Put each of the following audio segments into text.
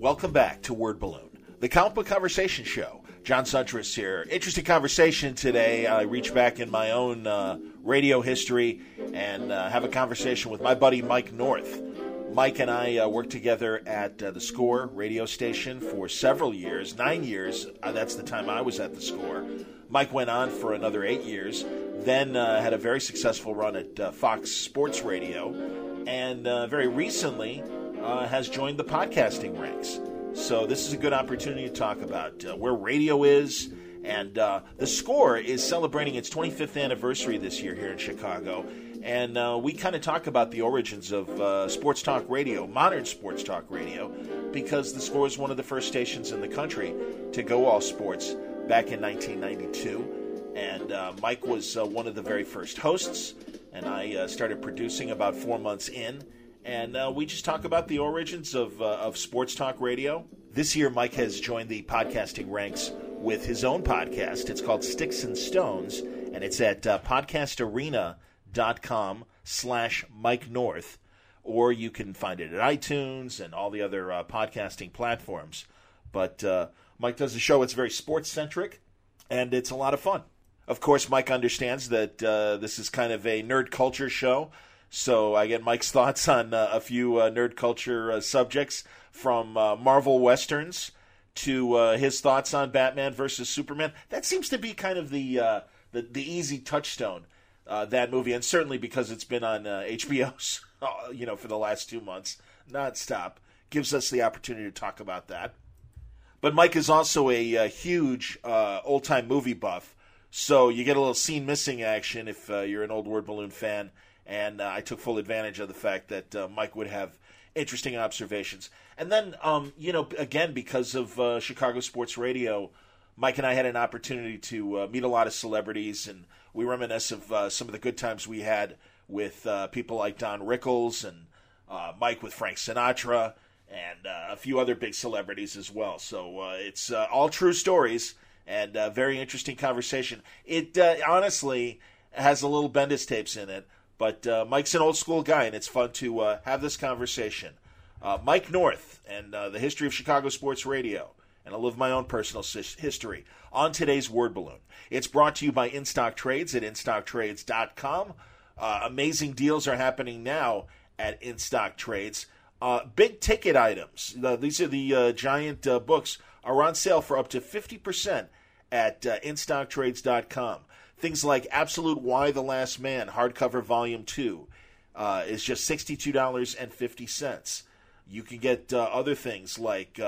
Welcome back to Word Balloon, the comic book conversation show. John Suintres here. Interesting conversation today. I reach back in my own uh, radio history and uh, have a conversation with my buddy Mike North. Mike and I uh, worked together at uh, the Score radio station for several years, nine years. Uh, that's the time I was at the Score. Mike went on for another eight years, then uh, had a very successful run at uh, Fox Sports Radio, and uh, very recently has joined the podcasting ranks. So this is a good opportunity to talk about where radio is. And the Score is celebrating its 25th anniversary this year here in Chicago and uh, we kind of talk about the origins of uh, sports talk radio, modern sports talk radio, because the score is one of the first stations in the country to go all sports back in 1992. And uh, Mike was uh, one of the very first hosts, and I uh, started producing about four months in. And uh, we just talk about the origins of, of sports talk radio. This year, Mike has joined the podcasting ranks with his own podcast. It's called Sticks and Stones, and it's at Podcast Arena dot com slash Mike North, or you can find it at iTunes and all the other uh, podcasting platforms. But uh, Mike does a show. It's very sports centric, and it's a lot of fun. Of course, Mike understands that uh, this is kind of a nerd culture show. So I get Mike's thoughts on uh, a few uh, nerd culture uh, subjects from Marvel westerns to his thoughts on Batman versus Superman. That seems to be kind of the the, the easy touchstone uh, that movie, and certainly because it's been on uh, HBO, uh, you know, for the last two months, nonstop, gives us the opportunity to talk about that. But Mike is also a, a huge uh, old time movie buff, so you get a little scene missing action if uh, you're an old Word Balloon fan. And uh, I took full advantage of the fact that Mike would have interesting observations. And then, um, you know, again, because of Chicago Sports Radio, Mike and I had an opportunity to meet a lot of celebrities and we reminisce of uh, some of the good times we had with uh, people like Don Rickles and uh, Mike with Frank Sinatra and uh, a few other big celebrities as well. So uh, it's uh, all true stories and a very interesting conversation. It honestly has a little Bendis tapes in it, but Mike's an old school guy, and it's fun to have this conversation. Mike North and the history of Chicago sports radio and I'll live my own personal history on today's Word Balloon. It's brought to you by InStock Trades at InStockTrades.com. Uh, amazing deals are happening now at InStock Trades. Uh, big ticket items, uh, these are the uh, giant uh, books, are on sale for up to 50% at uh, InStockTrades.com. Things like Absolute Y the Last Man, hardcover volume 2, uh, is just $62.50. You can get other things like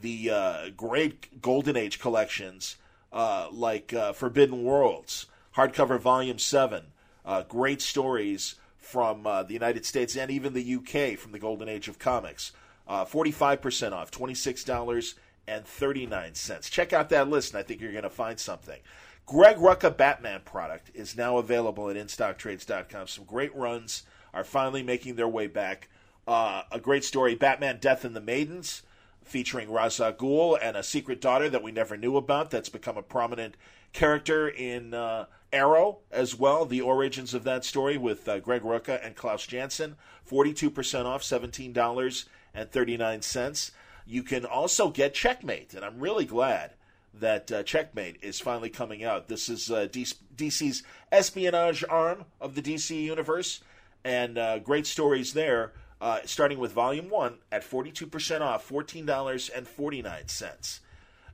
the uh, great Golden Age collections uh, like uh, Forbidden Worlds, hardcover volume 7, uh, great stories from uh, the United States and even the UK from the Golden Age of comics. 45% uh, off, $26.39. Check out that list, and I think you're going to find something. Greg Rucka Batman product is now available at InStockTrades.com. Some great runs are finally making their way back. a great story, Batman Death and the Maidens featuring Ra's al Ghul and a secret daughter that we never knew about that's become a prominent character in uh, Arrow as well. The origins of that story with uh, Greg Rucka and Klaus Janson. 42% off, $17.39. You can also get Checkmate, and I'm really glad that uh, Checkmate is finally coming out. This is uh, DC's espionage arm of the DC universe, and uh, great stories there uh, starting with Volume 1 at 42% off, $14.49.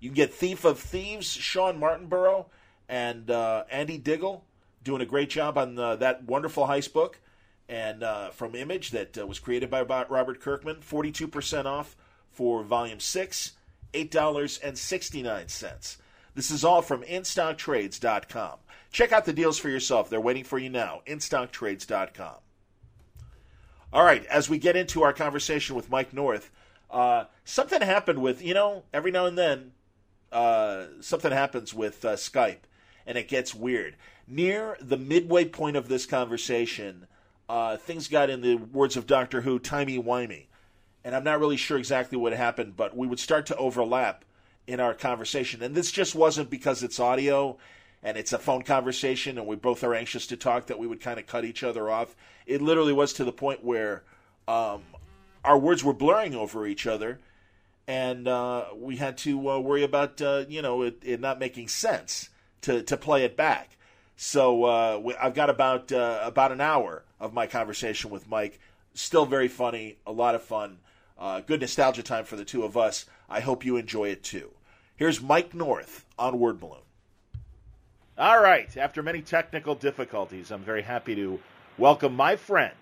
You can get Thief of Thieves, Shawn Martinbrough, and uh, Andy Diggle doing a great job on the, that wonderful heist book and uh, from Image that uh, was created by Robert Kirkman. 42% off for Volume 6, $8.69. This is all from InStockTrades.com. Check out the deals for yourself. They're waiting for you now. InStockTrades.com. All right, as we get into our conversation with Mike North, uh, something happened with, you know, every now and then, uh, something happens with uh, Skype and it gets weird. Near the midway point of this conversation, uh, things got, in the words of Doctor Who, timey-wimey. And I'm not really sure exactly what happened, but we would start to overlap in our conversation. And this just wasn't because it's audio and it's a phone conversation and we both are anxious to talk that we would kind of cut each other off. It literally was to the point where um, our words were blurring over each other and uh, we had to uh, worry about uh, you know it, it, not making sense to, to play it back. So uh, I've got about uh, about an hour of my conversation with Mike. Still very funny, a lot of fun, uh, good nostalgia time for the two of us. I hope you enjoy it too. Here's Mike North on Word Balloon. All right. After many technical difficulties, I'm very happy to welcome my friend.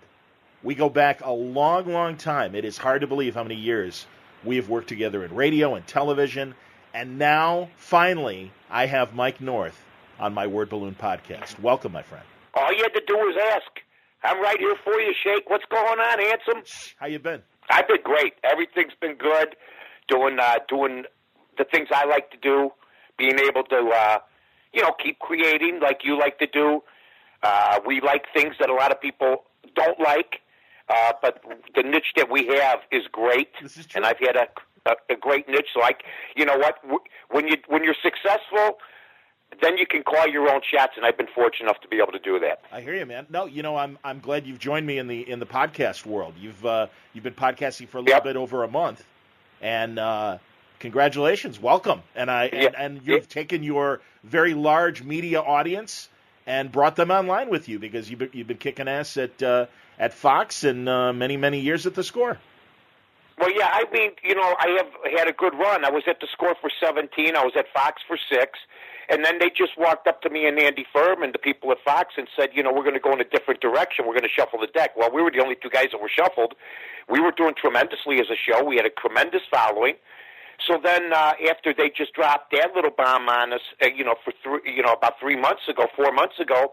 We go back a long, long time. It is hard to believe how many years we have worked together in radio and television. And now, finally, I have Mike North on my Word Balloon podcast. Welcome, my friend. All you had to do was ask. I'm right here for you, Shake. What's going on, handsome? How you been? I've been great. Everything's been good. Doing uh, doing the things I like to do. Being able to uh, you know, keep creating like you like to do. Uh, we like things that a lot of people don't like, uh, but the niche that we have is great. This is and I've had a, a, a great niche. So I, you know what, when you when you're successful, then you can call your own shots, and I've been fortunate enough to be able to do that. I hear you, man. No, you know, I'm I'm glad you've joined me in the in the podcast world. You've uh, you've been podcasting for a little Yep. bit over a month, and uh, congratulations, welcome. And I and, Yeah. and you've taken your very large media audience and brought them online with you because you've been, you've been kicking ass at uh, at Fox and uh, many many years at the Score. Well, yeah, I mean, you know, I have had a good run. I was at the score for 17. I was at Fox for six. And then they just walked up to me and Andy Furman, the people at Fox, and said, you know, we're going to go in a different direction. We're going to shuffle the deck. Well, we were the only two guys that were shuffled. We were doing tremendously as a show. We had a tremendous following. So then, uh, after they just dropped that little bomb on us, uh, you know, for three, you know, about three months ago, four months ago,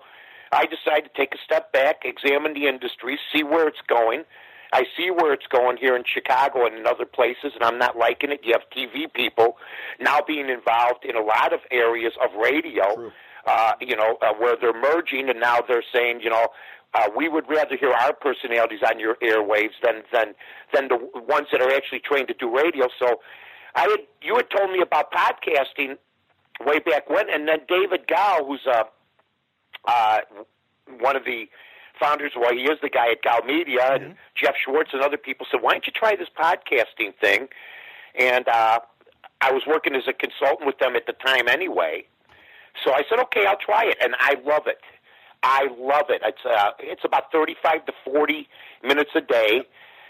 I decided to take a step back, examine the industry, see where it's going. I see where it's going here in Chicago and in other places, and I'm not liking it. You have TV people now being involved in a lot of areas of radio, uh, you know, uh, where they're merging, and now they're saying, you know, uh, we would rather hear our personalities on your airwaves than than than the ones that are actually trained to do radio. So, I had you had told me about podcasting way back when, and then David Gow, who's uh, uh, one of the founders, well, he is the guy at Gow Media, and Jeff Schwartz and other people said, why don't you try this podcasting thing? And uh, I was working as a consultant with them at the time anyway. So I said, okay, I'll try it, and I love it. I love it. It's uh, it's about thirty-five to forty minutes a day,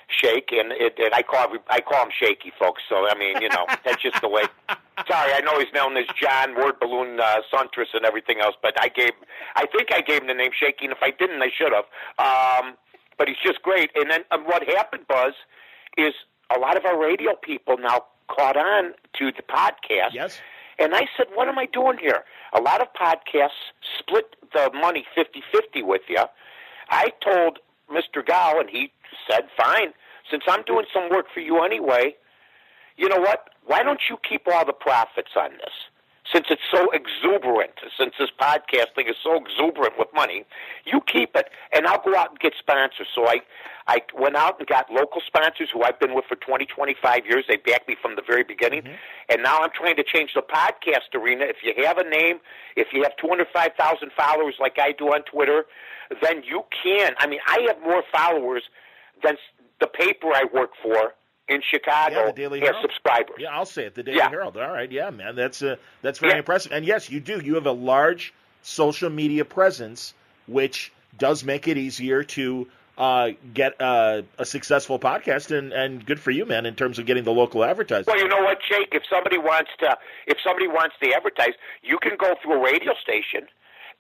shake, and it, and I call every, I call him Shaky, folks. So I mean, you know, that's just the way. Sorry, I know he's known as John Word Balloon uh, Suintres and everything else, but I gave, I think I gave him the name Shaky, and if I didn't, I should have. Um, but he's just great. And then um, what happened was, is a lot of our radio people now caught on to the podcast. Yes. And I said, what am I doing here? A lot of podcasts split the money 50-50 with you. I told Mr. Gow, and he said, fine, since I'm doing some work for you anyway, you know what? Why don't you keep all the profits on this? Since it's so exuberant, since this podcasting is so exuberant with money, you keep it, and I'll go out and get sponsors. So I, I went out and got local sponsors who I've been with for 20, 25 years. They backed me from the very beginning, mm-hmm. and now I'm trying to change the podcast arena. If you have a name, if you have 205,000 followers like I do on Twitter, then you can. I mean, I have more followers than the paper I work for in Chicago Yeah, the Daily Herald. subscribers. Yeah, I'll say it. The Daily Yeah. Herald. All right, yeah, man, that's uh, that's very Yeah. impressive. And yes, you do. You have a large social media presence, which does make it easier to uh, get uh, a successful podcast. And, and good for you, man, in terms of getting the local advertising. Well, you know what, Jake? If somebody wants to, if somebody wants to advertise, you can go through a radio station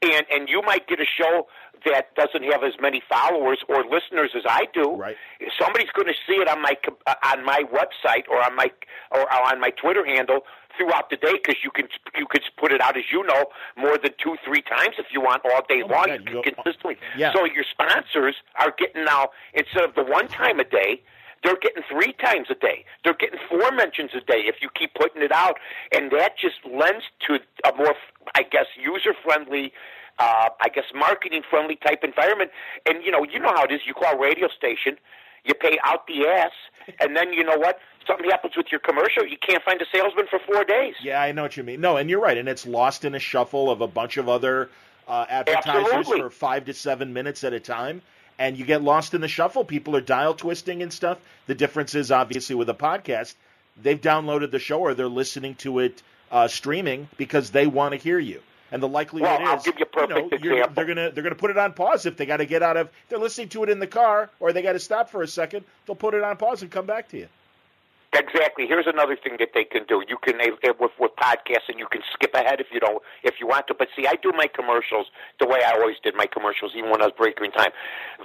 and and you might get a show that doesn't have as many followers or listeners as I do. Right. Somebody's going to see it on my uh, on my website or on my or on my Twitter handle throughout the day because you can you could put it out as you know more than two three times if you want all day Oh long God, consistently. Yeah. So your sponsors are getting now instead of the one time a day. They're getting three times a day. They're getting four mentions a day if you keep putting it out, and that just lends to a more, I guess, user friendly, uh, I guess, marketing friendly type environment. And you know, you know how it is. You call a radio station, you pay out the ass, and then you know what? Something happens with your commercial, you can't find a salesman for four days. Yeah, I know what you mean. No, and you're right, and it's lost in a shuffle of a bunch of other uh, advertisers Absolutely. for five to seven minutes at a time, and you get lost in the shuffle. People are dial twisting and stuff. The difference is obviously with a podcast, they've downloaded the show or they're listening to it uh, streaming because they want to hear you. And the likelihood Well, I'll is, give you a perfect know, you're- they're gonna they're gonna put it on pause if they got to get out of. They're listening to it in the car or they got to stop for a second. They'll put it on pause and come back to you. Exactly. Here's another thing that they can do. You can eh, with with podcasting, you can skip ahead if you don't if you want to. But see, I do my commercials the way I always did my commercials, even when I was breaking time.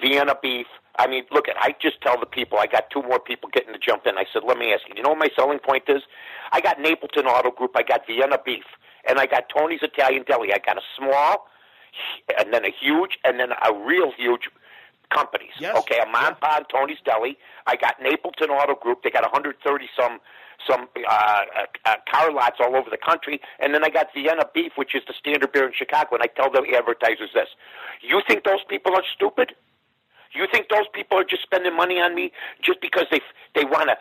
Vienna beef. I mean, look at. I just tell the people. I got two more people getting to jump in. I said, let me ask you. You know what my selling point is? I got Napleton Auto Group. I got Vienna beef, and I got Tony's Italian Deli. I got a small, and then a huge, and then a real huge companies. Yes. Okay, I'm on Pond, Tony's Deli. I got Napleton Auto Group. They got 130 some some uh, uh, uh, car lots all over the country, and then I got Vienna Beef, which is the standard beer in Chicago. And I tell the advertisers this: You think those people are stupid? You think those people are just spending money on me just because they they want to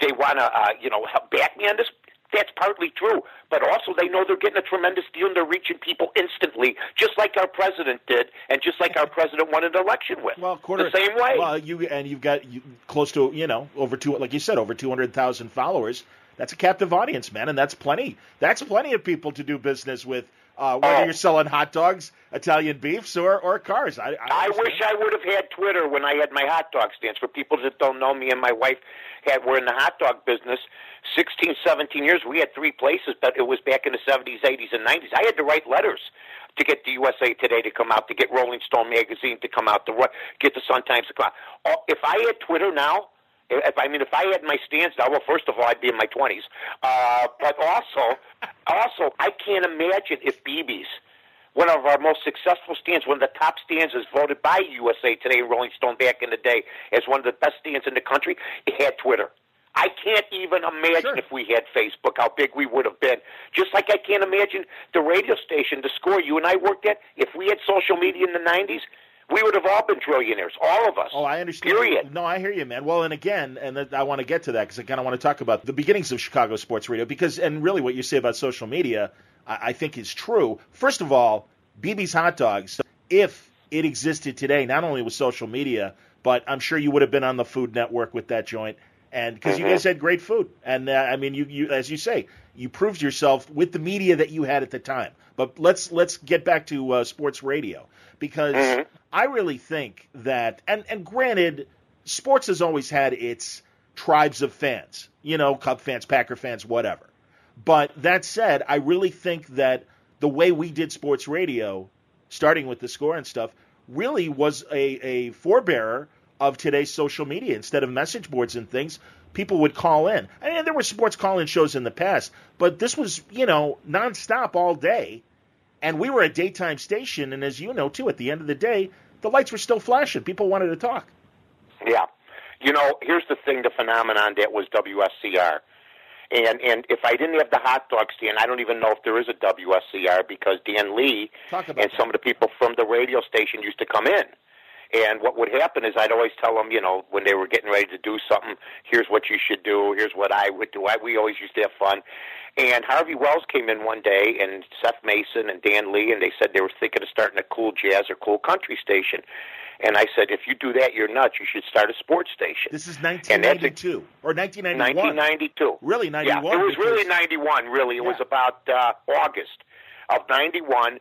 they want to uh, you know help back me on this? That's partly true, but also they know they're getting a tremendous deal and they're reaching people instantly, just like our president did, and just like our president won an election with. Well, quarter the same way. Well, you and you've got you, close to you know over two, like you said, over two hundred thousand followers. That's a captive audience, man, and that's plenty. That's plenty of people to do business with. Uh, whether Oh. you're selling hot dogs, Italian beefs, or or cars. I, I, I wish I would have had Twitter when I had my hot dog stands. For people that don't know, me and my wife had were in the hot dog business 16, 17 years. We had three places, but it was back in the 70s, 80s, and 90s. I had to write letters to get the USA Today to come out, to get Rolling Stone magazine to come out, to get the Sun Times to come out. Oh, If I had Twitter now, if I mean, if I had my stands now, well, first of all, I'd be in my twenties. Uh, but also, also, I can't imagine if BB's, one of our most successful stands, one of the top stands, is voted by USA Today and Rolling Stone back in the day as one of the best stands in the country. It had Twitter. I can't even imagine Sure. if we had Facebook how big we would have been. Just like I can't imagine the radio station, the score you and I worked at, if we had social media in the 90s, we would have all been trillionaires, all of us. Oh, I understand. Period. No, I hear you, man. Well, and again, and I want to get to that because I kind of want to talk about the beginnings of Chicago sports radio because, and really, what you say about social media, I, I think is true. First of all, BB's hot dogs, if it existed today, not only with social media, but I'm sure you would have been on the Food Network with that joint, and because you guys had great food, and uh, I mean, you, you, as you say, you proved yourself with the media that you had at the time. But let's let's get back to uh, sports radio because I really think that, and and granted, sports has always had its tribes of fans, you know, Cub fans, Packer fans, whatever. But that said, I really think that the way we did sports radio, starting with the score and stuff, really was a, a forebearer of today's social media. Instead of message boards and things, people would call in. I mean, there were sports call-in shows in the past, but this was, you know, nonstop all day. And we were a daytime station, and as you know too, at the end of the day, the lights were still flashing. People wanted to talk. Yeah. You know, here's the thing, the phenomenon that was WSCR. And and if I didn't have the hot dog stand, I don't even know if there is a WSCR because Dan Lee and that. some of the people from the radio station used to come in. And what would happen is I'd always tell them, you know, when they were getting ready to do something, here's what you should do, here's what I would do. I, we always used to have fun. And Harvey Wells came in one day, and Seth Mason and Dan Lee, and they said they were thinking of starting a cool jazz or cool country station. And I said, if you do that, you're nuts. You should start a sports station. This is And a- 1992 or 1991. 1992. Really, 91? Yeah, it was really 91. Really, it was about uh, August of 91,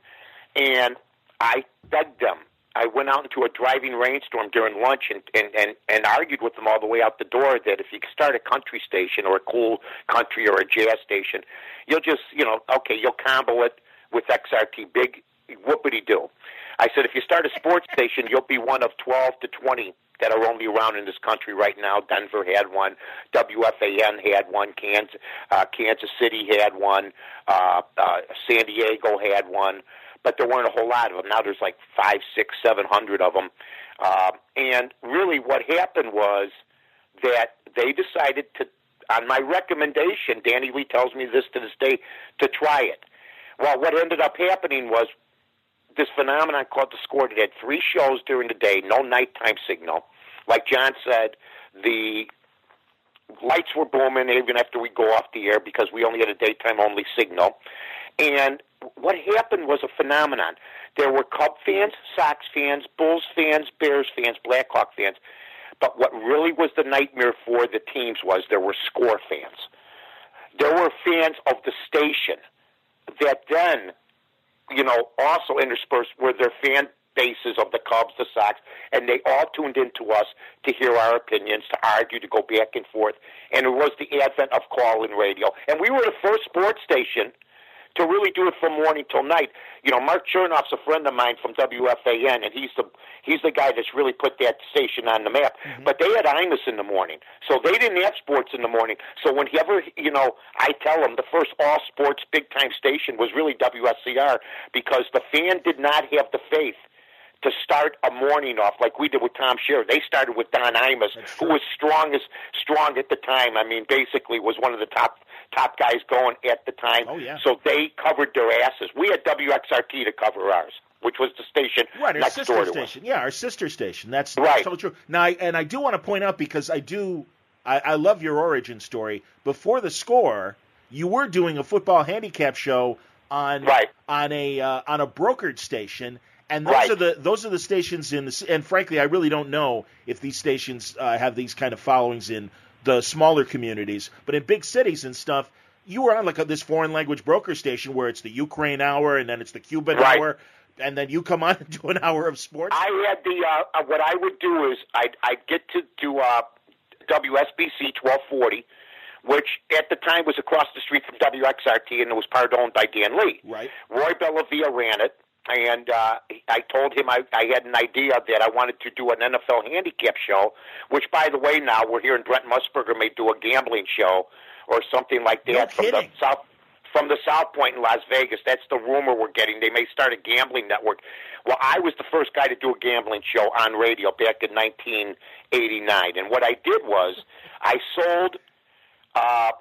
and I begged them. I went out into a driving rainstorm during lunch and, and, and, and argued with them all the way out the door that if you start a country station or a cool country or a jazz station, you'll just, you know, okay, you'll combo it with XRT big whoopity do. I said, if you start a sports station, you'll be one of 12 to 20 that are only around in this country right now. Denver had one, WFAN had one, Kansas, uh, Kansas City had one, uh, uh, San Diego had one, but there weren't a whole lot of them. Now there's like five, six, seven hundred of them. Uh, and really, what happened was that they decided to, on my recommendation, Danny Lee tells me this to this day, to try it. Well, what ended up happening was this phenomenon called the score that had three shows during the day, no nighttime signal. Like John said, the lights were booming even after we go off the air because we only had a daytime only signal. And what happened was a phenomenon. There were Cub fans, Sox fans, Bulls fans, Bears fans, Blackhawk fans. But what really was the nightmare for the teams was there were score fans. There were fans of the station that then you know, also interspersed were their fan bases of the Cubs, the Sox, and they all tuned into us to hear our opinions, to argue, to go back and forth. And it was the advent of call-in radio. And we were the first sports station to really do it from morning till night. You know, Mark Chernoff's a friend of mine from WFAN, and he's the he's the guy that's really put that station on the map. Mm-hmm. But they had Imus in the morning, so they didn't have sports in the morning. So whenever you know, I tell them the first all sports big time station was really WSCR because the fan did not have the faith to start a morning off like we did with Tom Shaer. They started with Don Imus, who was strongest strong at the time. I mean, basically was one of the top top guys going at the time. Oh, yeah. So they covered their asses. We had WXRT to cover ours, which was the station right, our next sister door to station. us. Yeah, our sister station. That's, Right. totally true. Now, I, and I do want to point out because I do, I, I love your origin story. Before the score, you were doing a football handicap show on Right. on a uh, on a brokered station. And those Right. are the those are the stations in the and frankly I really don't know if these stations uh, have these kind of followings in the smaller communities, but in big cities and stuff, you were on like a, this foreign language broker station where it's the Ukraine hour and then it's the Cuban Right. hour, and then you come on and do an hour of sports. I had the uh, uh, what I would do is I'd, I'd get to do uh, WSBC 1240, which at the time was across the street from WXRT, and it was part owned by Dan Lee. Right. Roy Bellavia ran it, and uh, I told him I, I had an idea that I wanted to do an NFL handicap show, which, by the way, now we're hearing Brent Musburger may do a gambling show or something like that No from the. South from the South Point in Las Vegas. That's the rumor we're getting. They may start a gambling network. Well, I was the first guy to do a gambling show on radio back in 1989, and what I did was I sold. Uh,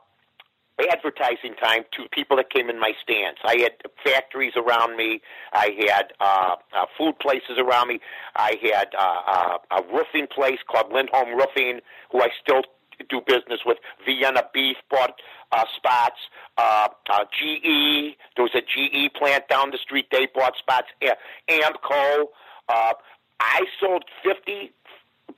advertising time to people that came in my stands. I had factories around me. I had uh, uh, food places around me. I had uh, uh, a roofing place called Lindholm Roofing, who I still do business with. Vienna Beef bought uh, spots. Uh, uh, GE, there was a GE plant down the street. They bought spots. A- Amco. Uh, I sold 50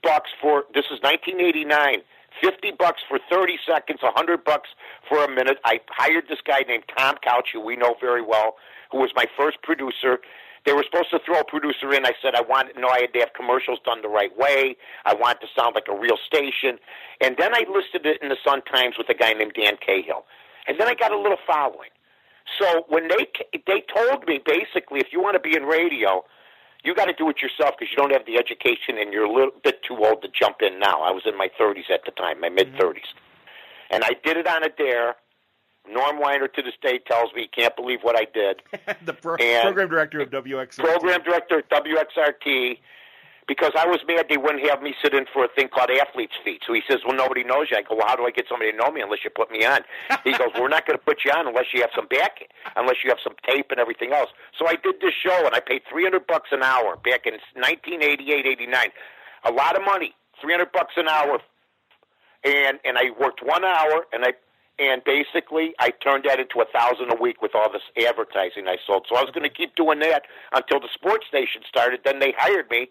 bucks for, this is 1989. 50 bucks for 30 seconds, 100 bucks for a minute. I hired this guy named Tom Couch, who we know very well, who was my first producer. They were supposed to throw a producer in. I said I wanted no, I had to have commercials done the right way. I want it to sound like a real station. And then I listed it in the Sun Times with a guy named Dan Cahill. And then I got a little following. So when they they told me basically, if you want to be in radio, you got to do it yourself because you don't have the education and you're a little bit too old to jump in now. I was in my 30s at the time, my mid 30s, and I did it on a dare. Norm Winer to this day tells me he can't believe what I did. the pro- program director of WX. Program director at WXRT, because I was mad they wouldn't have me sit in for a thing called Athlete's Feet. So he says, "Well, nobody knows you." I go, "Well, how do I get somebody to know me unless you put me on?" He goes, "We're not going to put you on unless you have some back, unless you have some tape and everything else." So I did this show, and I paid three hundred bucks an hour back in 1988, 89. A lot of money, three hundred bucks an hour, and and I worked one hour, and I and basically I turned that into a thousand a week with all this advertising I sold. So I was going to keep doing that until the sports station started. Then they hired me,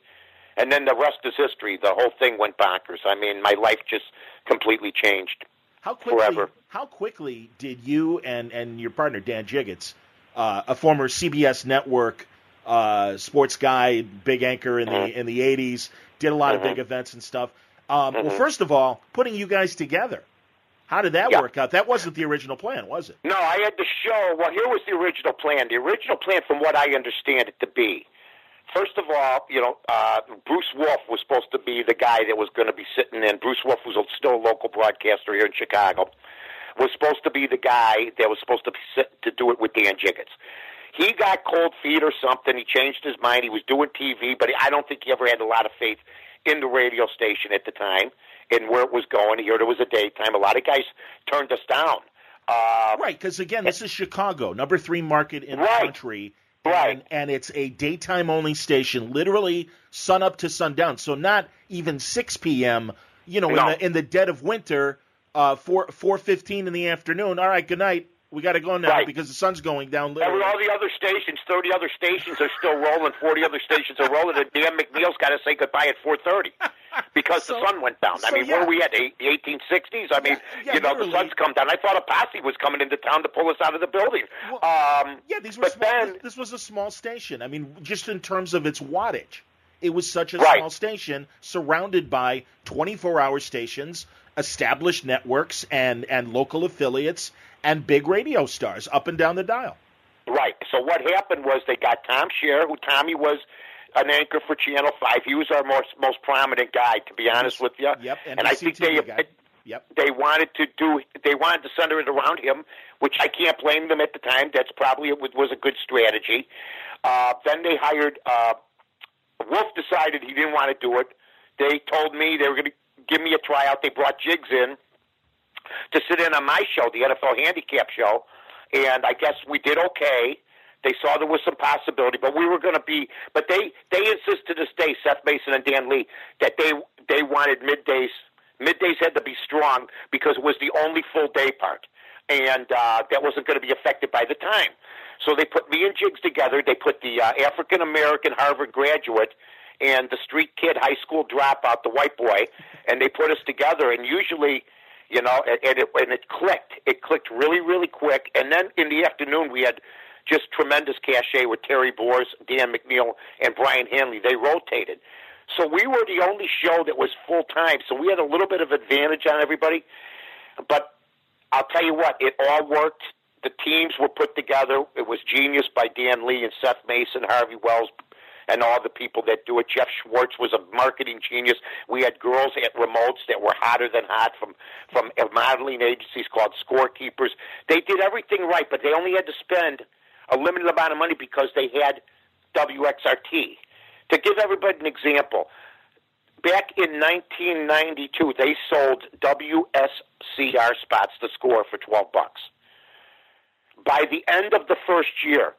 and then the rest is history. The whole thing went bonkers. I mean, my life just completely changed. How quickly? forever. How quickly did you and and your partner Dan Jiggetts, uh, a former CBS network uh, sports guy, big anchor in the Mm-hmm. in the '80s, did a lot of big events and stuff. Um, Well, first of all, putting you guys together. How did that Yeah. work out? That wasn't the original plan, was it? No, I had to show. Well, here was the original plan. The original plan, from what I understand it to be, first of all, you know, uh, Bruce Wolf was supposed to be the guy that was going to be sitting in. Bruce Wolf was a, still a local broadcaster here in Chicago. Was supposed to be the guy that was supposed to be sit, to do it with Dan Jiggetts. He got cold feet or something. He changed his mind. He was doing TV, but I don't think he ever had a lot of faith in the radio station at the time and where it was going. He heard it was a daytime. A lot of guys turned us down. Uh, Right, because again, this is Chicago, number three market in the country. Right. And, and it's a daytime only station, literally sun up to sundown. So not even 6 p.m., you know, No. in, the, in the dead of winter, uh, 4, 4.15 in the afternoon. All right, good night. We got to go now Right. because the sun's going down And literally. with all the other stations, 30 other stations are still rolling, 40 other stations are rolling, and Dan McNeil's got to say goodbye at 4.30 because So- the sun went down. I mean, yeah. where are we at? The the 1860s? I mean, Yeah, yeah, you know, literally. the sun's come down. I thought a posse was coming into town to pull us out of the building. um, Yeah, these were but small. then, this was a small station. I mean, just in terms of its wattage, it was such a Right. small station surrounded by 24-hour stations, established networks, and and local affiliates and big radio stars up and down the dial. Right. So what happened was they got Tom Shaer, who Tommy was an anchor for Channel Five. He was our most most prominent guy, to be honest with you. Yep, and I think they guy. Yep. they wanted to do they wanted to center it around him, which I can't blame them at the time. That's probably it was, was a good strategy. Uh, then they hired uh, Wolf. Decided he didn't want to do it. They told me they were going to give me a tryout. They brought Jigs in to sit in on my show, the NFL Handicap Show, and I guess we did okay. They saw there was some possibility, but we were going to be. But they they insist to this day, Seth Mason and Dan Lee, that they they wanted middays. Middays had to be strong because it was the only full day part, and uh, that wasn't going to be affected by the time. So they put me and Jigs together. They put the uh, African American Harvard graduate and the street kid, high school dropout, the white boy, and they put us together. And usually, you know, and, and, it, and it clicked. It clicked really, really quick. And then in the afternoon, we had just tremendous cachet with Terry Boers, Dan McNeil, and Brian Hanley. They rotated. So we were the only show that was full time. So we had a little bit of advantage on everybody. But I'll tell you what, it all worked. The teams were put together. It was genius by Dan Lee and Seth Mason, Harvey Wells, and all the people that do it. Jeff Schwartz was a marketing genius. We had girls at remotes that were hotter than hot from from modeling agencies called Scorekeepers. They did everything right, but they only had to spend a limited amount of money because they had WXRT. To give everybody an example, back in 1992, they sold WSCR spots to score for 12 bucks. By the end of the first year,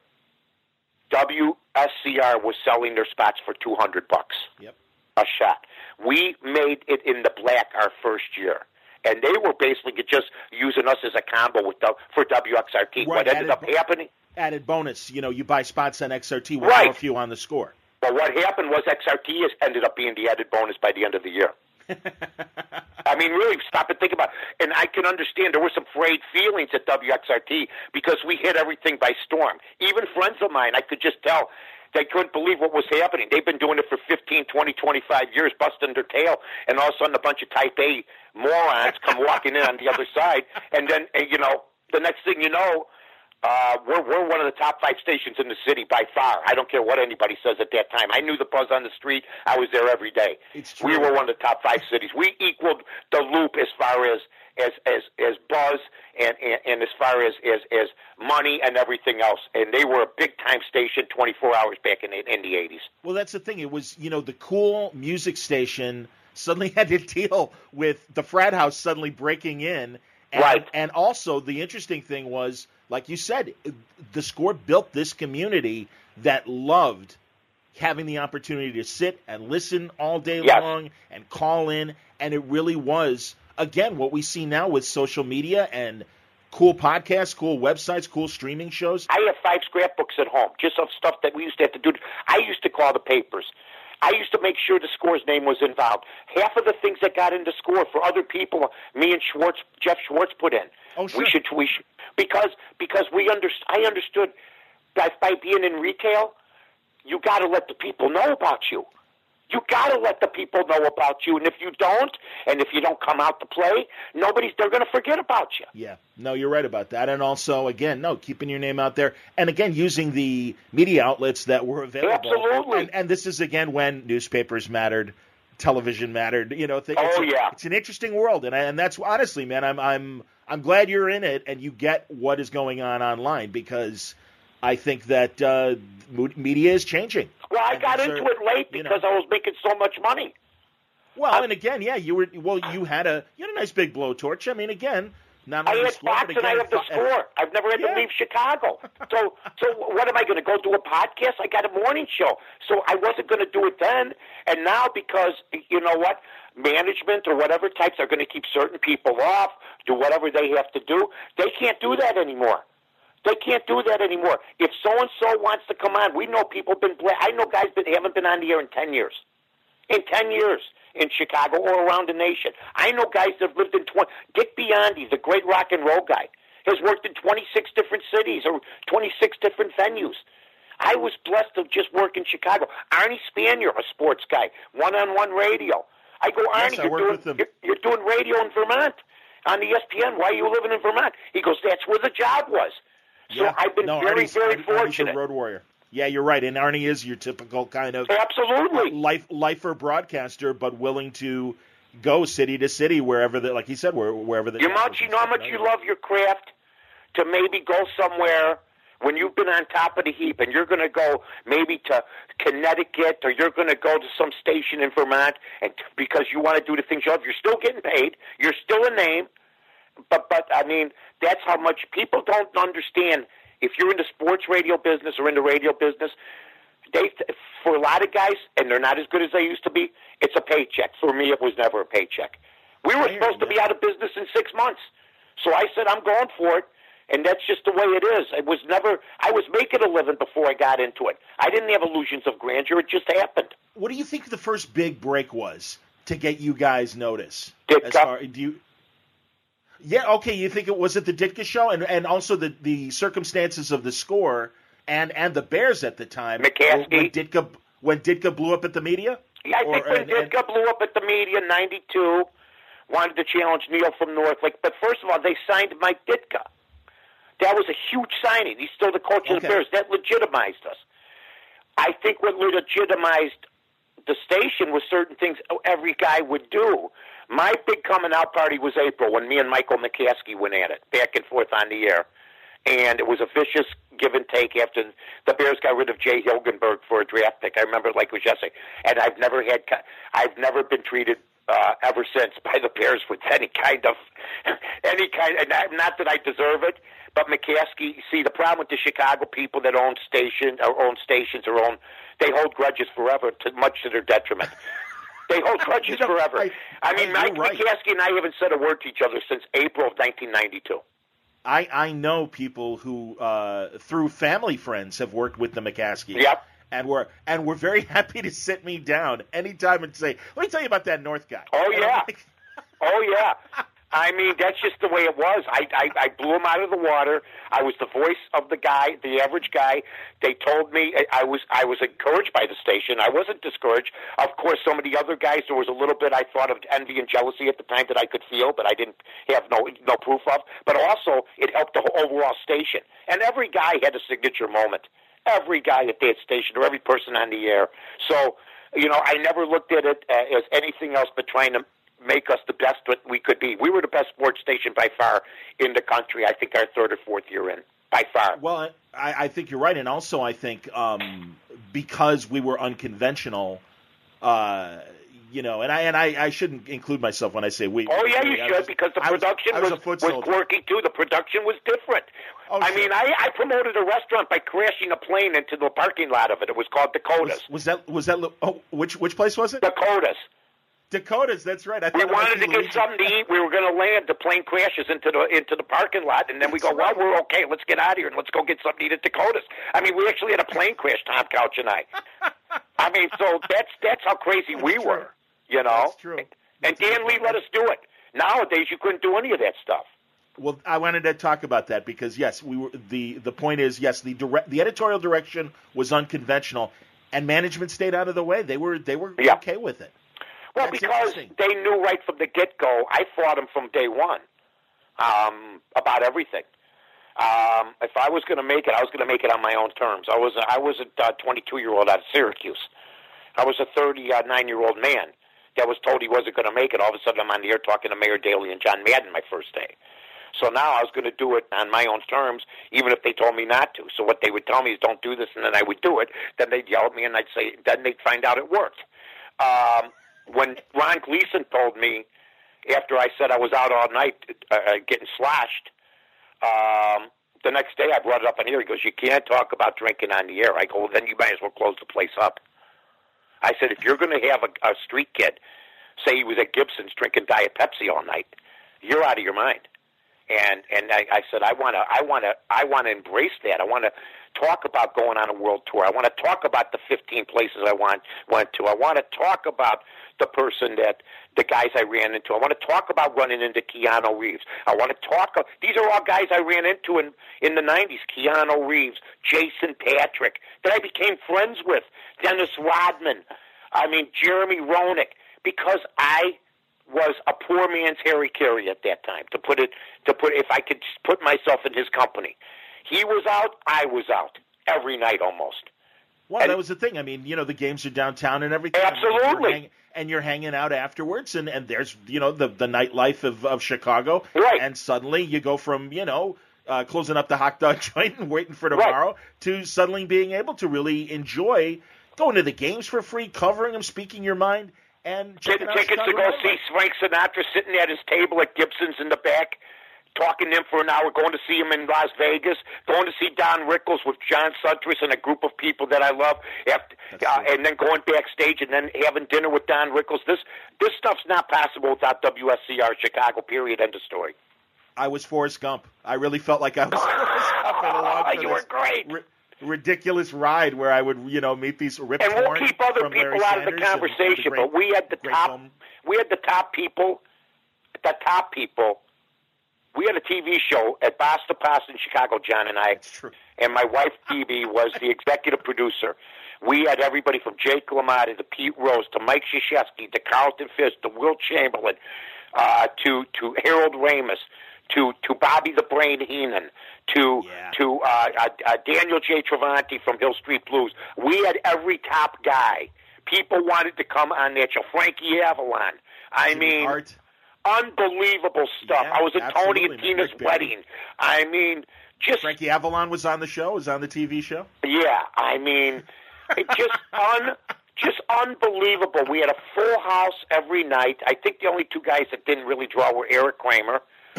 WSCR was selling their spots for 200 bucks Yep. a shot. We made it in the black our first year. And they were basically just using us as a combo with the, for WXRT. Right, what ended added up happening? Added bonus, you know, you buy spots on XRT, we'll Right. a few on the score. Well, what happened was XRT has ended up being the added bonus by the end of the year. I mean, really, stop and think about. It. And I can understand there were some frayed feelings at WXRT because we hit everything by storm. Even friends of mine, I could just tell they couldn't believe what was happening. They've been doing it for 15, 20, 25 years, busting their tail, and all of a sudden a bunch of Type A morons come walking in on the other side, and then and, you know the next thing you know. Uh, we're we're one of the top five stations in the city by far. I don't care what anybody says at that time. I knew the buzz on the street. I was there every day. It's We were one of the top five cities. We equaled the loop as far as as as, as buzz and, and and as far as, as as money and everything else. And they were a big time station, twenty four hours back in the, in the eighties. Well, that's the thing. It was, you know, the cool music station suddenly had to deal with the frat house suddenly breaking in. And, Right. And also, the interesting thing was, like you said, the score built this community that loved having the opportunity to sit and listen all day Yes. long and call in. And it really was, again, what we see now with social media and cool podcasts, cool websites, cool streaming shows. I have five scrapbooks at home, just of stuff that we used to have to do. I used to call the papers. I used to make sure the score's name was involved. Half of the things that got into score for other people, me and Schwartz, Jeff Schwartz put in. Oh, sure. We should, we should, because because we under, I understood that by being in retail, you got to let the people know about you. You got to let the people know about you, and if you don't, and if you don't come out to play, nobody's they're going to forget about you. Yeah, no, you're right about that, and also again, no, keeping your name out there, and again, using the media outlets that were available. Absolutely. And, and this is again when newspapers mattered, television mattered. You know, th- Oh, it's yeah. it's an interesting world, and I, and that's honestly, man, I'm I'm I'm glad you're in it and you get what is going on online because I think that uh, media is changing. Well, I And got into are- it late you know. because I was making so much money. Well, i and again, yeah, you were well. You had a you had a nice big blowtorch. I mean, again, not I had Fox and I have the score. I've never had Yeah. to leave Chicago. So, so what am I going to go do a podcast? I got a morning show, so I wasn't going to do it then. And now, because you know what, management or whatever types are going to keep certain people off, do whatever they have to do. They can't do that anymore. They can't do that anymore. If so and so wants to come on, we know people been. Bla- I know guys that haven't been on the air in ten years. In ten years in Chicago or around the nation, I know guys that have lived in twenty. Dick Biondi, the great rock and roll guy, has worked in twenty six different cities or twenty six different venues. I was blessed to just work in Chicago. Arnie Spanier, a sports guy, one on one radio. I go, Yes, Arnie, I you're doing you're, you're doing radio in Vermont on the ESPN. Why are you living in Vermont? He goes, that's where the job was. So Yeah. I've been no, very, very fortunate. a road warrior. Yeah, you're right. And Arnie is your typical kind of Absolutely. life lifer broadcaster, but willing to go city to city wherever the like he said where, wherever the You much, you know how much you love your craft to maybe go somewhere when you've been on top of the heap and you're going to go maybe to Connecticut or you're going to go to some station in Vermont and because you want to do the things you love. You're still getting paid. You're still a name. But but I mean that's how much people don't understand. If you're in the sports radio business or in the radio business, they for a lot of guys, and they're not as good as they used to be. It's a paycheck. For me, it was never a paycheck. We were supposed to be out of business in six months, so I said I'm going for it, and that's just the way it is. It was never. I was making a living before I got into it. I didn't have illusions of grandeur. It just happened. What do you think the first big break was to get you guys notice? Ditka. As far, do you? Yeah, okay. You think it was it the Ditka show, and and also the the circumstances of the score, and and the Bears at the time. McCaskey. when Ditka when Ditka blew up at the media. Yeah, I Or- think when and- and- Ditka blew up at the media '92, wanted to challenge Neil from Northlake. But first of all, they signed Mike Ditka. That was a huge signing. He's still the coach of the Bears. That legitimized us. I think what legitimized the station was certain things every guy would do. My big coming out party was April when me and Michael McCaskey went at it, back and forth on the air. And it was a vicious give and take after the Bears got rid of Jay Hilgenberg for a draft pick. I remember it like it was yesterday. And I've never had, I've never been treated uh, ever since by the Bears with any kind of, any kind. And I- not that I deserve it, but McCaskey. See, the problem with the Chicago people that own station or own stations or own, they hold grudges forever, to much to their detriment. They hold grudges You know, forever. I- I, mean, Mike right. McCaskey and I haven't said a word to each other since April of 1992. I I know people who uh, through family friends have worked with the McCaskeys. Yep. And were and were very happy to sit me down anytime and say, "Let me tell you about that North guy." Oh, And yeah. like, Oh yeah. I mean, that's just the way it was. I, I I blew him out of the water. I was the voice of the guy, the average guy. They told me I- was I was encouraged by the station. I wasn't discouraged. Of course, some of the other guys there was a little bit I thought of envy and jealousy at the time that I could feel, but I didn't have no no proof of. But also, it helped the overall station. And every guy had a signature moment. Every guy at that station, or every person on the air. So, you know, I never looked at it uh, as anything else but trying to make us the best that we could be. We were the best sports station by far in the country. I think our third or fourth year in, by far. Well, I, I think you're right, and also I think um, because we were unconventional, uh, you know, and I and I, I shouldn't include myself when I say we. Oh yeah, you I should was- because the I was- production I was was, was quirky too. The production was different. Oh, I sure. mean, I, I promoted a restaurant by crashing a plane into the parking lot of it. It was called Dakotas. Was, was that was that? Oh, which which place was it? Dakotas. Dakotas. That's right. I We wanted to get something to eat. We were going to land. The plane crashes into the into the parking lot, and then we go, That's "Well, we're okay. Let's get out of here and let's go get something to eat at Dakotas." I mean, we actually had a plane crash, Tom Couch and I. I mean, so that's that's how crazy we That's were, you know. That's true. And Dan true. Lee let us do it. Nowadays, you couldn't do any of that stuff. Well, I wanted to talk about that because yes, we were the the point is yes, the direct the editorial direction was unconventional, and management stayed out of the way. They were they were Yeah. okay with it. Well, That's because they knew right from the get go. I fought them from day one um, about everything. Um, if I was going to make it, I was going to make it on my own terms. I was a, I was a 22 year old out of Syracuse. I was a 39 year old man that was told he wasn't going to make it. All of a sudden, I'm on the air talking to Mayor Daley and John Madden my first day. So now I was going to do it on my own terms, even if they told me not to. So what they would tell me is, "Don't do this," and then I would do it. Then they'd yell at me, and I'd say, then they'd find out it worked. Um, when Ron Gleason told me after I said I was out all night uh, uh, getting slashed, um, the next day I brought it up on here. He goes, "You can't talk about drinking on the air." I go, well, "Then you might as well close the place up." I said, "If you're going to have a, a street kid say he was at Gibson's drinking Diet Pepsi all night, you're out of your mind." And and I, I said, "I want to, I want to, I want to embrace that. I want to talk about going on a world tour. I want to talk about the 15 places I want went to. I want to talk about the person that the guys I ran into. I want to talk about running into Keanu Reeves. I want to talk. These are all guys I ran into in in the 90s. Keanu Reeves, Jason Patric, that I became friends with. Dennis Rodman. I mean Jeremy Roenick, because I was a poor man's Harry Caray at that time. To put it, to put if I could put myself in his company, he was out, I was out every night almost. Well, And- that was the thing. I mean, you know, the games are downtown and everything. Absolutely. And you're, hang, and you're hanging out afterwards, and, and there's, you know, the the nightlife of, of Chicago. Right. And suddenly you go from, you know, uh, closing up the hot dog joint and waiting for tomorrow to suddenly being able to really enjoy going to the games for free, covering them, speaking your mind, and checking Getting tickets to go see. Frank Sinatra sitting at his table at Gibson's in the back, talking to him for an hour, going to see him in Las Vegas, going to see Don Rickles with John Suintres and a group of people that I love, after, uh, and then going backstage and then having dinner with Don Rickles. This this stuff's not possible without WSCR Chicago. Period. End of story. I was Forrest Gump. I really felt like I was Forrest Gump and along for You were great. ri- ridiculous ride where I would, you know, meet these Rip and we'll keep other from Larry people out of the Sanders and- and the conversation. great- but we had the top, film. we had the top people, the top people. We had a TV show at Basta Pasta in Chicago. John and I, That's true. and my wife Phoebe was the executive producer. We had everybody from Jake LaMotta to Pete Rose to Mike Krzyzewski to Carlton Fisk to Wilt Chamberlain uh, to to Harold Ramis to to Bobby the Brain Heenan to Yeah. to uh, uh, uh, Daniel J. Travanti from Hill Street Blues. We had every top guy. People wanted to come on that show. Frankie Avalon. I Jimmy mean, Hart. Unbelievable stuff. Yeah, I was at Tony and. Tina's wedding. I mean, just Frankie Avalon was on the show. Was on the TV show. yeah, I mean, it just un, just unbelievable. We had a full house every night. I think the only two guys that didn't really draw were Erik Kramer,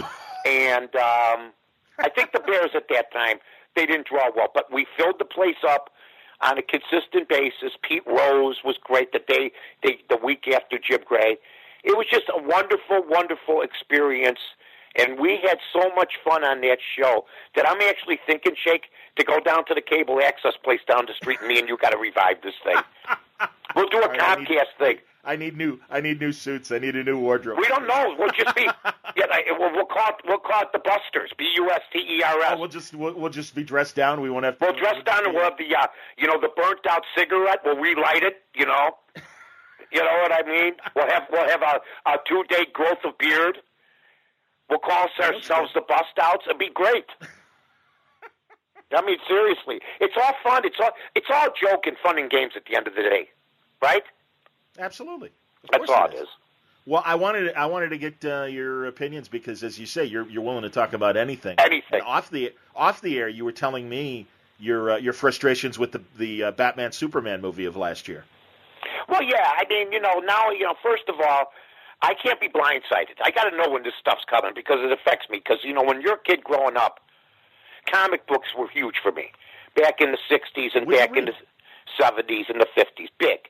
and um, I think the Bears at that time they didn't draw well, but we filled the place up on a consistent basis. Pete Rose was great the day, they, the week after Jim Gray. It was just a wonderful, wonderful experience. And we had so much fun on that show that I'm actually thinking, Shake, to go down to the cable access place down the street and me and you got to revive this thing. We'll do a right, I need- Comcast thing. I need new. I need new suits. I need a new wardrobe. We don't know. We'll just be, yeah, I- we'll, we'll call it, we'll call it the Busters, B U S T E R Oh, we'll just we'll, we'll just be dressed down. We won't have. To, We'll dress down and we'll have the, uh, you know, the burnt out cigarette. We'll relight it. You know, you know what I mean. We'll have we'll have a, a two day growth of beard. We'll call ourselves the bust outs. It'd be great. I mean, seriously, it's all fun. It's all it's all joke and fun and games at the end of the day, right? Absolutely. That's all it it is. Well, I wanted I wanted to get uh, your opinions because, as you say, you're you're willing to talk about anything. Anything. And off the off the air, you were telling me your uh, your frustrations with the the uh, Batman Superman movie of last year. Well, yeah. I mean, you know, now you know. First of all, I can't be blindsided. I got to know when this stuff's coming because it affects me. Because you know, when you're a kid growing up, comic books were huge for me. Back in the '60s and you back in the '70s and the '50s, big.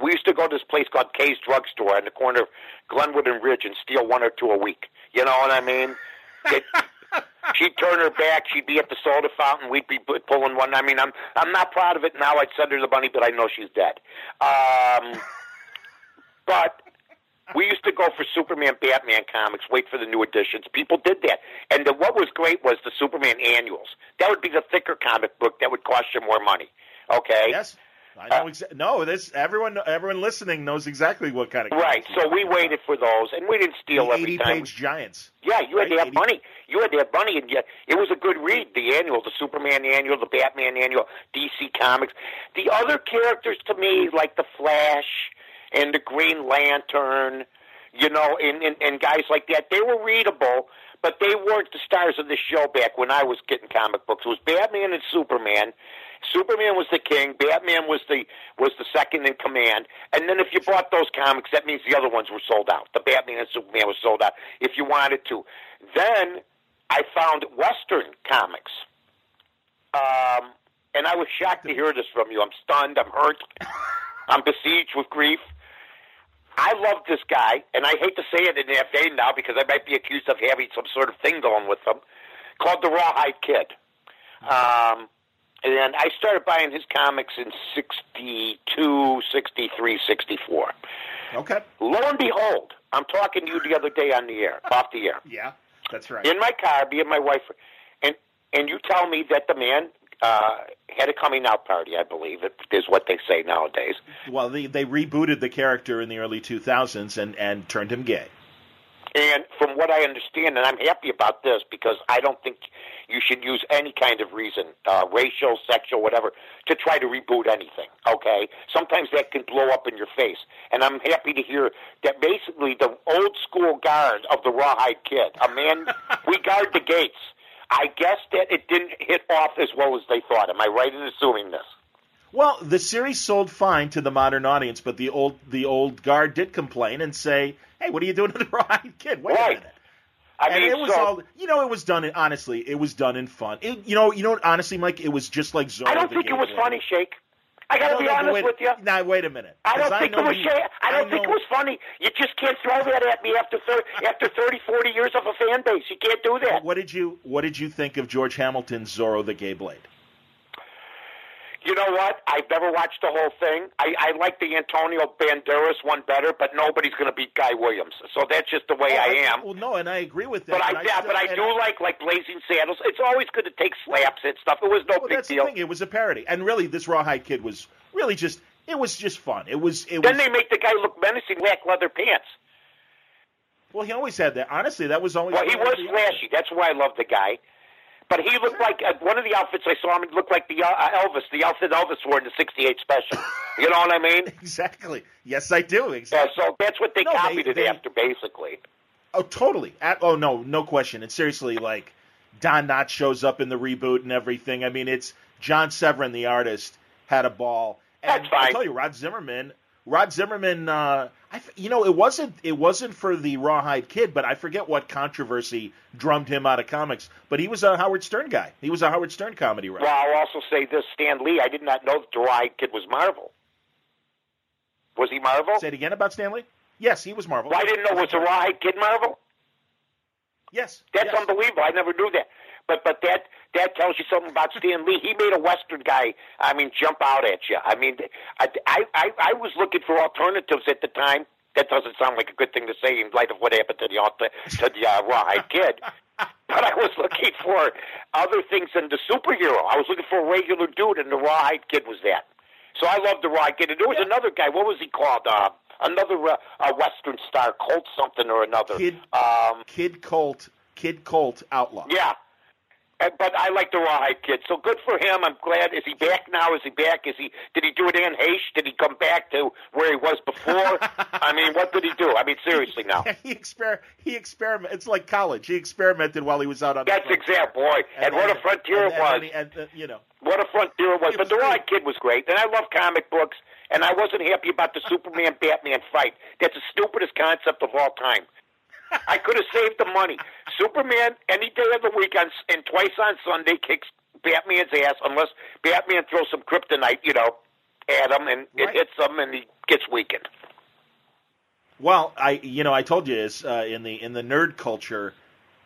We used to go to this place called Kay's Drugstore on the corner of Glenwood and Ridge and steal one or two a week. You know what I mean? It, she'd turn her back. She'd be at the soda fountain. We'd be pulling one. I mean, I'm I'm not proud of it now. I'd send her the money, but I know she's dead. Um, but we used to go for Superman, Batman comics. Wait for the new editions. People did that, and the, what was great was the Superman annuals. That would be the thicker comic book that would cost you more money. Okay. Yes. I know exa- no, this everyone everyone listening knows exactly what kind of Right. So we waited for those, and we didn't steal the every Eighty-page giants. Yeah, you had Right, to have money. You had to have money, and yet it was a good read. The annual, the Superman annual, the Batman annual, DC Comics. The other characters to me, like the Flash and the Green Lantern, you know, and, and, and guys like that, they were readable, but they weren't the stars of the show back when I was getting comic books. It was Batman and Superman. Superman was the king. Batman was the was the second in command. And then if you bought those comics, that means the other ones were sold out. The Batman and Superman was sold out if you wanted to. Then I found Western comics, um, and I was shocked to hear this from you. I'm stunned. I'm hurt. I'm besieged with grief. I love this guy, and I hate to say it in the FA now because I might be accused of having some sort of thing going with him, called the Rawhide Kid. Um, and I started buying his comics in 62, 63, 64. Okay. Lo and behold, I'm talking to you the other day on the air, off the air, Yeah, that's right. in my car, me and my wife, and and you tell me that the man uh, had a coming out party. I believe it is what they say nowadays. well, they they rebooted the character in the early two thousands and and turned him gay. And from what I understand, and I'm happy about this because I don't think you should use any kind of reason, uh, racial, sexual, whatever, to try to reboot anything. Okay? Sometimes that can blow up in your face. And I'm happy to hear that basically the old school guard of the Rawhide Kid, a man, we guard the gates. I guess that it didn't hit off as well as they thought. Am I right in assuming this? Well, the series sold fine to the modern audience, but the old the old guard did complain and say, "Hey, what are you doing to the Rawhide Kid? Wait Right. a minute." I and mean, it was so, all you know. It was done in honestly. It was done in fun. It, you know. You know. what, Honestly, Mike, it was just like Zorro. I don't think it was funny, Shake. I got to No, be honest wait, with you. Now, wait a minute. I don't think it was you- I don't think it was funny. You just can't throw that at me after thir- after 30, 40 years of a fan base. You can't do that. What did you What did you think of George Hamilton's Zorro the Gay Blade? You know what? I've never watched the whole thing. I, I like the Antonio Banderas one better, but nobody's going to beat Guy Williams. So that's just the way oh, I am. Well, no, and I agree with that. But I, yeah, but I do like like Blazing Saddles. It's always good to take slaps and stuff. It was no Well, big that's deal. the thing. It was a parody, and really, this Rawhide Kid was really just. It was just fun. It was. It Then was. they make the guy look menacing, lack leather pants. well, he always had that. Honestly, that was always. Well, he was flashy. That's why I love the guy. But he looked like uh, one of the outfits I saw him. Looked like the uh, uh, Elvis, the outfit Elvis wore in the '68 special. You know what I mean? Exactly. Yes, I do. Yeah, Exactly. so that's what they No, they- copied it they- after, basically. Oh, totally. At, oh no, no question. And seriously, like Don Knotts shows up in the reboot and everything. I mean, it's John Severin, the artist, had a ball. And That's fine. I tell you, Ron Zimmerman. Ron Zimmerman. Uh, I, f- you know, it wasn't. It wasn't for the Rawhide Kid, but I forget what controversy drummed him out of comics. But he was a Howard Stern guy. He was a Howard Stern comedy writer. Well, I'll also say this: Stan Lee. I did not know that the Rawhide Kid was Marvel. Was he Marvel? Say it again about Stan Lee. Yes, he was Marvel. Well, I didn't know was the Rawhide Kid Marvel. Yes, That's yes. unbelievable. I never knew that. But but that that tells you something about Stan Lee. He made a Western guy. I mean, jump out at you. I mean, I I I, was looking for alternatives at the time. That doesn't sound like a good thing to say in light of what happened to the to the uh, Rawhide Kid. But I was looking for other things than the superhero. I was looking for a regular dude, and the Rawhide Kid was that. So I loved the Rawhide Kid. And there was another guy. What was he called? Uh, another uh, uh, Western star, Colt something or another. Kid Um, Kid Colt Kid Colt Outlaw. yeah. But I like the Rawhide Kid, so good for him. I'm glad. Is he back now? Is he back? Is he? Did he do it in Heche? Did he come back to where he was before? I mean, what did he do? I mean, seriously now. he exper he experiment. It's like college. He experimented while he was out on. That's exact boy. And, what a frontier and, it was. And, and, and, you know, What a frontier it was. It But was the. Rawhide Kid was great. And I love comic books. And I wasn't happy about the Superman Batman fight. That's the stupidest concept of all time. I could have saved the money. Superman, any day of the week, on, and twice on Sunday, kicks Batman's ass unless Batman throws some kryptonite, you know, at him, and it Right. hits him, and he gets weakened. well, I you know I told you is uh, in the in the nerd culture,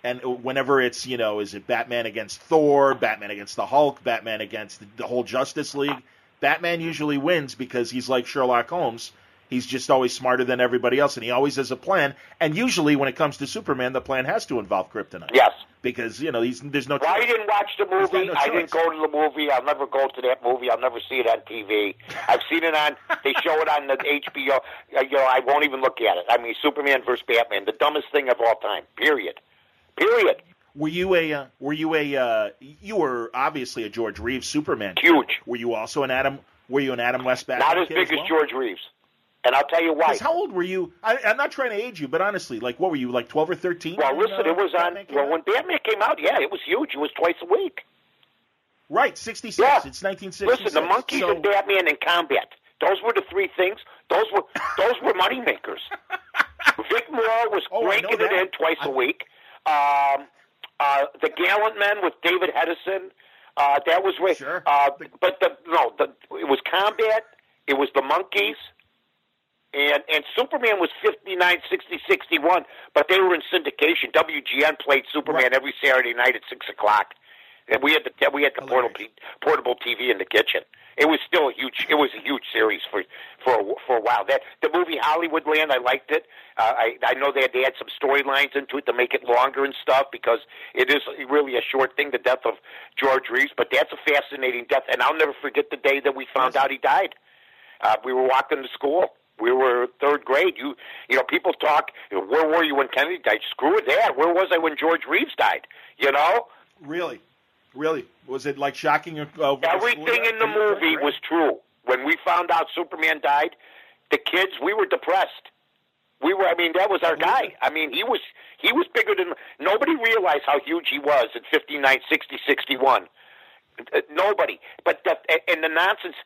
and whenever it's you know is it Batman against Thor, Batman against the Hulk, Batman against the, the whole Justice League, Batman usually wins because he's like Sherlock Holmes. He's just always smarter than everybody else, and he always has a plan. And usually, when it comes to Superman, the plan has to involve kryptonite. Yes. Because you know he's, there's no. Well, I didn't watch the movie. no I didn't go to the movie. I'll never go to that movie. I'll never see it on TV. I've seen it on. They show it on the HBO. Uh, you know, I won't even look at it. I mean, Superman versus Batman, the dumbest thing of all time. Period. Period. Were you a? Uh, were you a? Uh, you were obviously a George Reeves Superman. Huge. Were you also an Adam? Were you an Adam West Batman? Not as big as well? George Reeves. And I'll tell you why. 'Cause How old were you? I, I'm not trying to age you, but honestly, like, what were you, like 12 or 13? Well, listen, it was on. Batman came Well, out? when Batman came out, yeah, it was huge. It was twice a week. right, 66. Yeah. It's 1966. Listen, the Monkees so, and Batman in combat. Those were the three things. Those were those were money makers. Vic Morrow was Oh, I it in twice I- a week. Um, uh, the Gallant Men with David Hedison. Uh, that was where. Sure. Uh, but the no, the it was combat. It was the Monkees. And and Superman was 59, 60, 61, but they were in syndication. WGN played Superman Right. every Saturday night at six o'clock, and we had the we had the portable portable TV in the kitchen. It was still a huge. It was a huge series for for a, for a while. That the movie Hollywoodland, I liked it. Uh, I I know they had, they had some storylines into it to make it longer and stuff because it is really a short thing. The death of George Reeves, but that's a fascinating death, and I'll never forget the day that we found out he died. Uh, we were walking to school. We were third grade. You, you know, people talk. You know, where were you when Kennedy died? Screw that. Where was I when George Reeves died? You know, Really? Really? Was it, like, shocking? Uh, everything in the movie was true. When we found out Superman died, the kids we were depressed. We were. I mean, that was our guy. I mean, he was he was bigger than nobody realized how huge he was in 59, 60, 61. Uh, Nobody. But the, and the nonsense.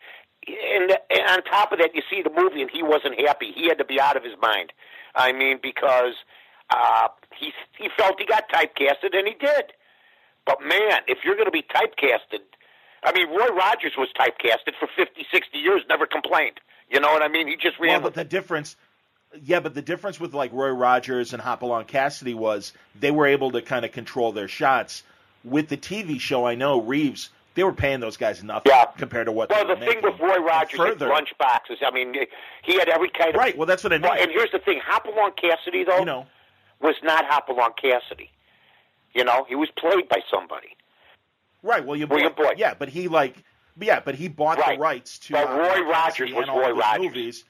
And, and on top of that, you see the movie, and he wasn't happy. He had to be out of his mind. I mean, because uh, he he felt he got typecasted, and he did. But man, if you're going to be typecasted, I mean, Roy Rogers was typecasted for 50, 60 years, never complained. You know what I mean? He just Well, but the difference, yeah, but the difference with like Roy Rogers and Hopalong Cassidy was they were able to kind of control their shots. With the TV show, I know Reeves, they were paying those guys nothing Yeah. compared to what. well, the thing with. Roy And Rogers and further, lunch boxes, I mean, he had every kind of right? Well, that's what I mean. Well, and here's the thing: Hopalong Cassidy, though, you know, was not Hopalong Cassidy. You know, he was played by somebody. right? William William Boyd. Boyd. Yeah, but he like, yeah, but he bought Right. the rights to. But uh, Roy Rogers was and Roy Rogers. Movies.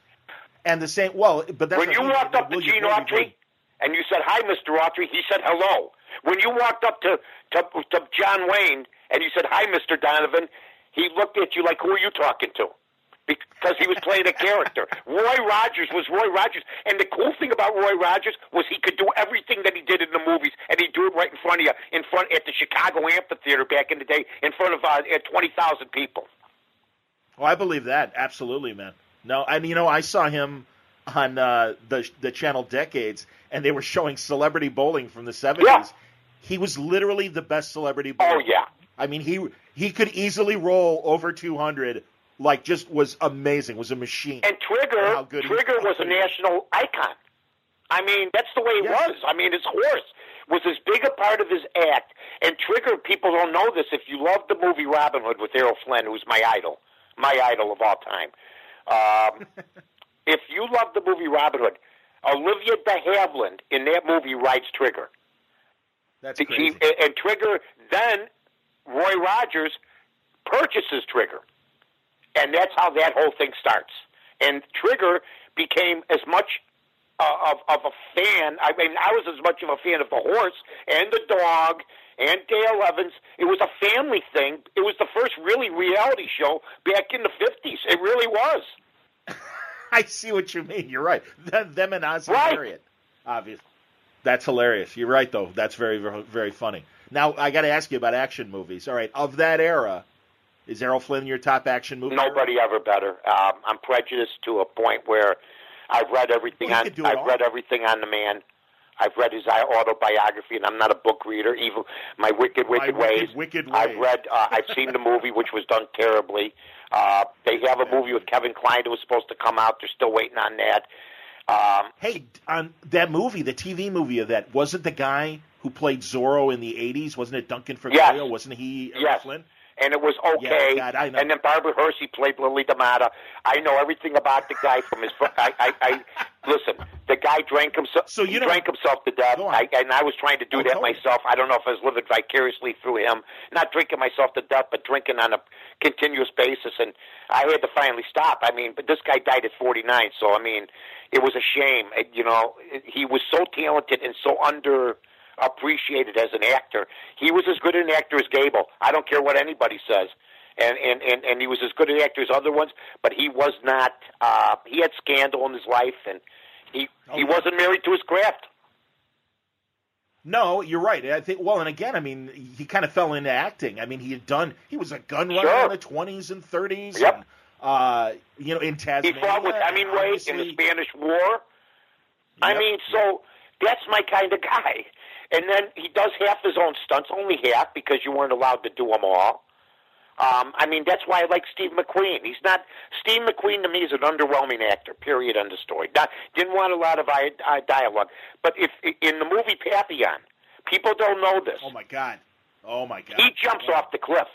And the same. Well, but that's when you walked up to Gene Boyd Autry was- and you said, "Hi, Mr. Autry," he said, "Hello." When you walked up to to, to John Wayne and you said, "Hi, Mr. Donovan," he looked at you like, "Who are you talking to?" Because he was playing a character. Roy Rogers was Roy Rogers, and the cool thing about Roy Rogers was he could do everything that he did in the movies, and he'd do it right in front of you, in front at the Chicago Amphitheater back in the day, in front of uh, twenty thousand people. Oh, I believe that absolutely, man. No, and you know, I saw him on uh, the the channel Decades, and they were showing celebrity bowling from the seventies. Yeah. He was literally the best celebrity bowler. Oh yeah. I mean, he he could easily roll over two hundred. Like, just was amazing. Was a machine. And Trigger, Trigger was a national icon. I mean, that's the way it Yes. was. I mean, his horse was as big a part of his act. And Trigger, people don't know this. If you love the movie Robin Hood with Errol Flynn, who's my idol, my idol of all time, um, if you love the movie Robin Hood, Olivia de Havilland in that movie rides Trigger. That's He- and Trigger, then Roy Rogers purchases Trigger. And that's how that whole thing starts. And Trigger became as much uh, of, of a fan. I mean, I was as much of a fan of the horse and the dog and Dale Evans. It was a family thing. It was the first really reality show back in the 50s. It really was. I see what you mean. You're right. Them, them and Ozzie Right. Harriet, obviously. That's hilarious. You're right, though. That's very, very, very funny. Now, I got to ask you about action movies. All right, of that era, is Errol Flynn your top action movie? Nobody ever better. Um, I'm prejudiced to a point where I've read everything Well, on. I've all. read everything on the man. I've read his autobiography, and I'm not a book reader. Even my wicked, wicked My Wicked, ways. Wicked I've read. Uh, I've seen the movie, which was done terribly. Uh, they have a movie with Kevin Kline that was supposed to come out. They're still waiting on that. Um, Hey, on that movie, the TV movie of that, wasn't the guy who played Zorro in the '80s? Wasn't it Duncan Regehr? Yes. Wasn't he Errol Yes. Flynn? and it was okay. Yeah, God. And then Barbara Hershey played Lili Damita. I know everything about the guy from his. I, I, I listen. The guy drank himself. So you drank himself to death. I, and I was trying to do Oh, that myself. I don't know if I was living vicariously through him, not drinking myself to death, but drinking on a continuous basis. And I had to finally stop. I mean, but this guy died at 49, so I mean, it was a shame. It- You know, it- he was so talented and so under appreciated as an actor. He was as good an actor as Gable. I don't care what anybody says. And, and, and, and he was as good an actor as other ones, but he was not. Uh, he had scandal in his life, and he he wasn't married to his craft. No, you're right. I think. Well, and again, I mean, he kind of fell into acting. I mean, he had done. He was a gun runner Sure. in the 20s and 30s. Yep. And, uh, you know, in He Tasmania. fought with Hemingway in the Spanish War. I mean, so that's my kind of guy. And then he does half his own stunts, only half because you weren't allowed to do them all. Um, I mean, that's why I like Steve McQueen. He's not Steve McQueen to me is an underwhelming actor. Period. End of story. Not, didn't want a lot of I, I dialogue. But if in the movie Papillon, people don't know this. Oh my God. Oh my God. He jumps off the cliff.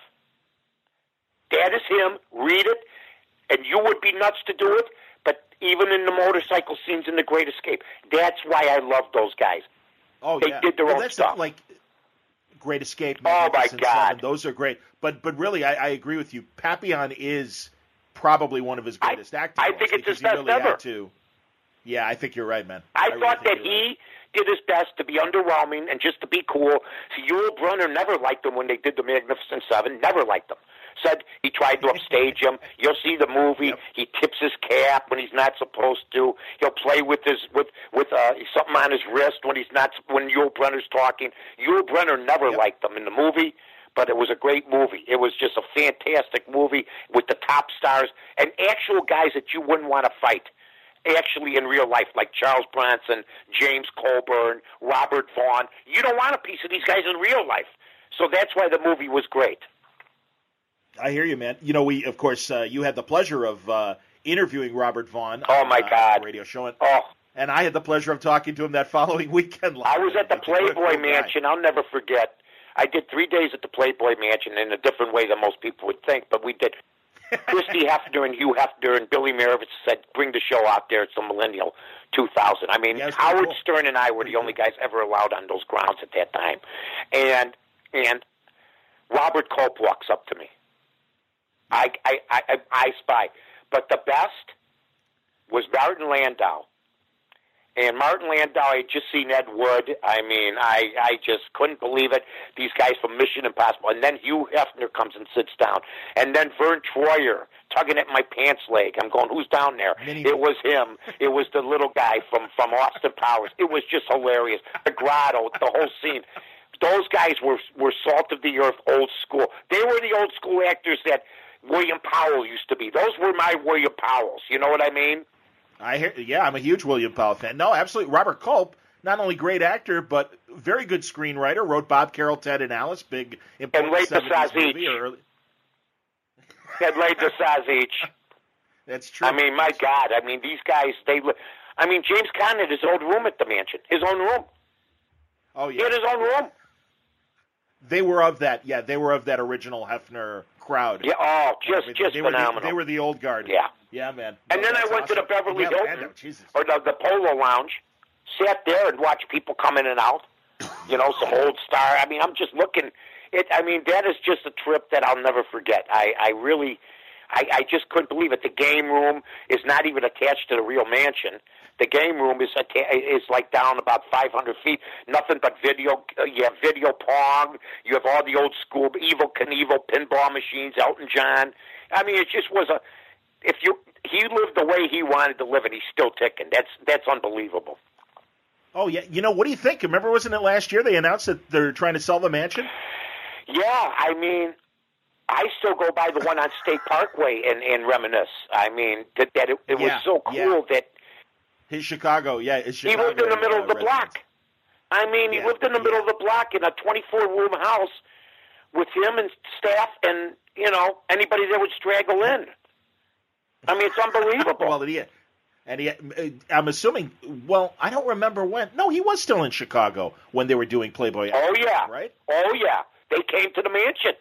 That is him. Read it, and you would be nuts to do it. But even in the motorcycle scenes in The Great Escape, that's why I love those guys. Oh They yeah. did their Well, own that's stuff. Like Great Escape. Oh, my God. Seven, those are great. But but really, I, I agree with you. Papillon is probably one of his I- greatest acting. I think it's because his he best really ever. Had to. Yeah, I think you're right, man. I, really thought that you're right. he did his best to be underwhelming and just to be cool. See, Yul Brynner never liked them when they did the Magnificent Seven. Never liked him. Said he tried to upstage him. You'll see the movie. Yep. He tips his cap when he's not supposed to. He'll play with his with with uh, something on his wrist when he's not when Yul Brynner's talking. Yul Brynner never Yep. liked him in the movie. But it was a great movie. It was just a fantastic movie with the top stars and actual guys that you wouldn't want to fight actually in real life, like Charles Bronson, James Coburn, Robert Vaughn. You don't want a piece of these guys in real life. So that's why the movie was great. I hear you, man. You know, we of course uh, you had the pleasure of uh, interviewing Robert Vaughn. Oh, on, my uh, God. radio show, and, Oh, and I had the pleasure of talking to him that following weekend. I was at the What a cool Playboy guy. Mansion. I'll never forget. I did three days at the Playboy Mansion in a different way than most people would think, but we did. Christie Hefner and Hugh Hefner and Billy Maravich said, "Bring the show out there. It's the Millennial 2000." I mean, pretty Howard cool. Stern and I were the only guys ever allowed on those grounds at that time, and and Robert Culp walks up to me. I I I, I, I spy, but the best was Martin Landau. And Martin Landau, I had just seen Ed Wood. I mean, I I just couldn't believe it. These guys from Mission Impossible, and then Hugh Hefner comes and sits down, and then Vern Troyer tugging at my pants leg. I'm going, who's down there? It was him. It was the little guy from from Austin Powers. It was just hilarious. The grotto, the whole scene. Those guys were were salt of the earth, old school. They were the old school actors that William Powell used to be. Those were my William Powells. You know what I mean? I hear. Yeah, I'm a huge William Powell fan. No, absolutely. Robert Culp, not only great actor, but very good screenwriter. Wrote Bob Carol, Ted, and Alice. Big important 70s Sausage. movie. Early, the size each. that's true. I mean, my God. I mean, these guys. They. I mean, James Caan had his own room at the mansion. His own room. oh He yeah, had his own room. they were of that. Yeah, they were of that original Hefner crowd. Yeah. Oh, just just they were the- phenomenal. they were the old guard. Yeah. Yeah, man. and No, then I went to the. Beverly Yeah, Hilton or the, the Polo Lounge, sat there and watched people come in and out. You know, some old star. I mean, I'm just looking. It. I mean, that is just a trip that I'll never forget. I, I really, I, I just couldn't believe it. The game room is not even attached to the real mansion. The game room is atta- is like down about 500 feet. Nothing but video. Uh, you have video pong. You have all the old school Evel Knievel pinball machines. Elton John. I mean, it just was a. If you he lived the way he wanted to live, and he's still ticking. That's that's unbelievable. Oh yeah. You know what do you think? Remember, wasn't it last year they announced that they're trying to sell the mansion? Yeah, I mean, I still go by the one on State Parkway and, and reminisce. I mean, that, that it, it Yeah, was so cool yeah. that His Chicago. Yeah, his he lived in the middle of the uh, block. I mean, he Yeah, lived in the middle yeah. of the block in a 24 room house with him and staff and, you know, anybody that would straggle in. I mean, it's unbelievable. Well, he, and he, I'm assuming. Well, I don't remember when. No, he was still in Chicago when they were doing Playboy. oh, yeah. Right. Oh, yeah. They came to the mansion.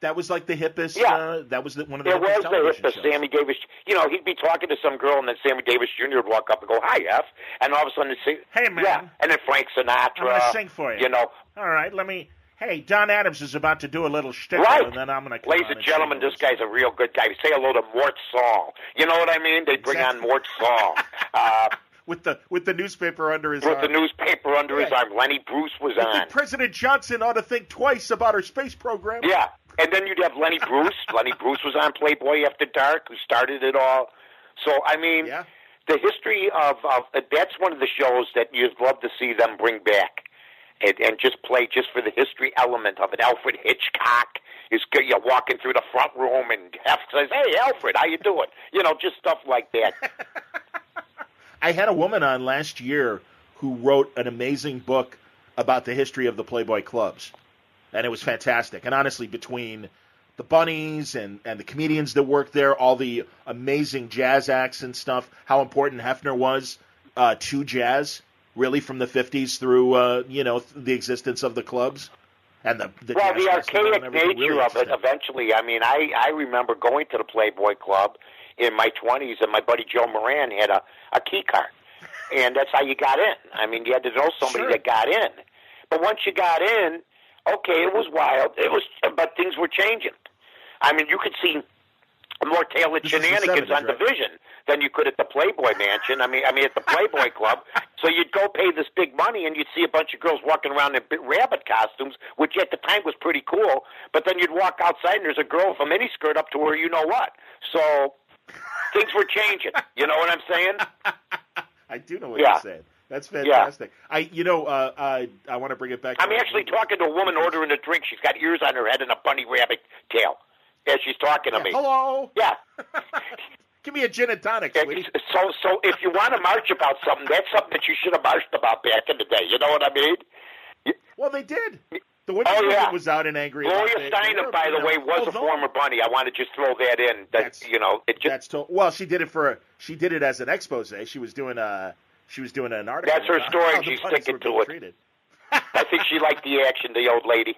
That was like the hippest. Yeah. Uh, that was the, one of the There hippest was the hippest shows. Sammy Davis. You know, he'd be talking to some girl, and then Sammy Davis Jr. would walk up and go, "Hi, F," and all of a sudden, say, Hey, man. yeah," and then Frank Sinatra. I'm gonna sing for you. You know, All right, let me. Hey, Don Adams is about to do a little shtick, Right. and then I'm going to. Ladies and gentlemen, this guy's a real good guy. Say hello to Mort Sahl. You know what I mean? They bring Exactly. on Mort Sahl. Uh, with the with the newspaper under his with arm. the newspaper under his arm. Lenny Bruce was I on. President Johnson ought to think twice about our space program. Yeah. And then you'd have Lenny Bruce. Lenny Bruce was on Playboy After Dark, who started it all. So, I mean, Yeah. the history of, of uh, that's one of the shows that you'd love to see them bring back. And, and just play just for the history element of it. Alfred Hitchcock is. You're walking through the front room and F says, "Hey, Alfred, how you doing?" You know, just stuff like that. I had a woman on last year who wrote an amazing book about the history of the Playboy clubs, and it was fantastic. And honestly, between the bunnies and, and the comedians that worked there, all the amazing jazz acts and stuff, how important Hefner was uh, to jazz, really from the '50s through uh, you know the existence of the clubs and the, the well, the archaic nature really of it. Eventually, I mean, I I remember going to the Playboy Club in my twenties, and my buddy Joe Moran had a a key card, and that's how you got in. I mean, you had to know somebody Sure. that got in. But once you got in, okay, it was wild. It was, but things were changing. I mean, you could see more tailored This shenanigans 70s, on right? Division than you could at the Playboy Mansion. I mean, I mean at the Playboy Club. So you'd go pay this big money, and you'd see a bunch of girls walking around in rabbit costumes, which at the time was pretty cool. But then you'd walk outside, and there's a girl with a miniskirt up to her, you know what? So things were changing. You know what I'm saying? I do know what Yeah. you're saying. That's fantastic. I, you know, uh, I I want to bring it back. I'm actually talking to a woman ordering a drink. She's got ears on her head and a bunny rabbit tail as she's talking to Yeah, me. Hello, Yeah. give me a gin and tonic, sweetie. So, so if you want to march about something, that's something that you should have marched about back in the day. You know what I mean? Well, they did. The women Oh, yeah. was out and angry. Gloria Steinem, by the way, was a although- former bunny. I want to just throw that in. That That's- you know, it just That's to, well, she did it for she did it as an expose. She was doing a she was doing an article. That's her story, and she's sticking to it. treated. I think she liked the action. The old lady.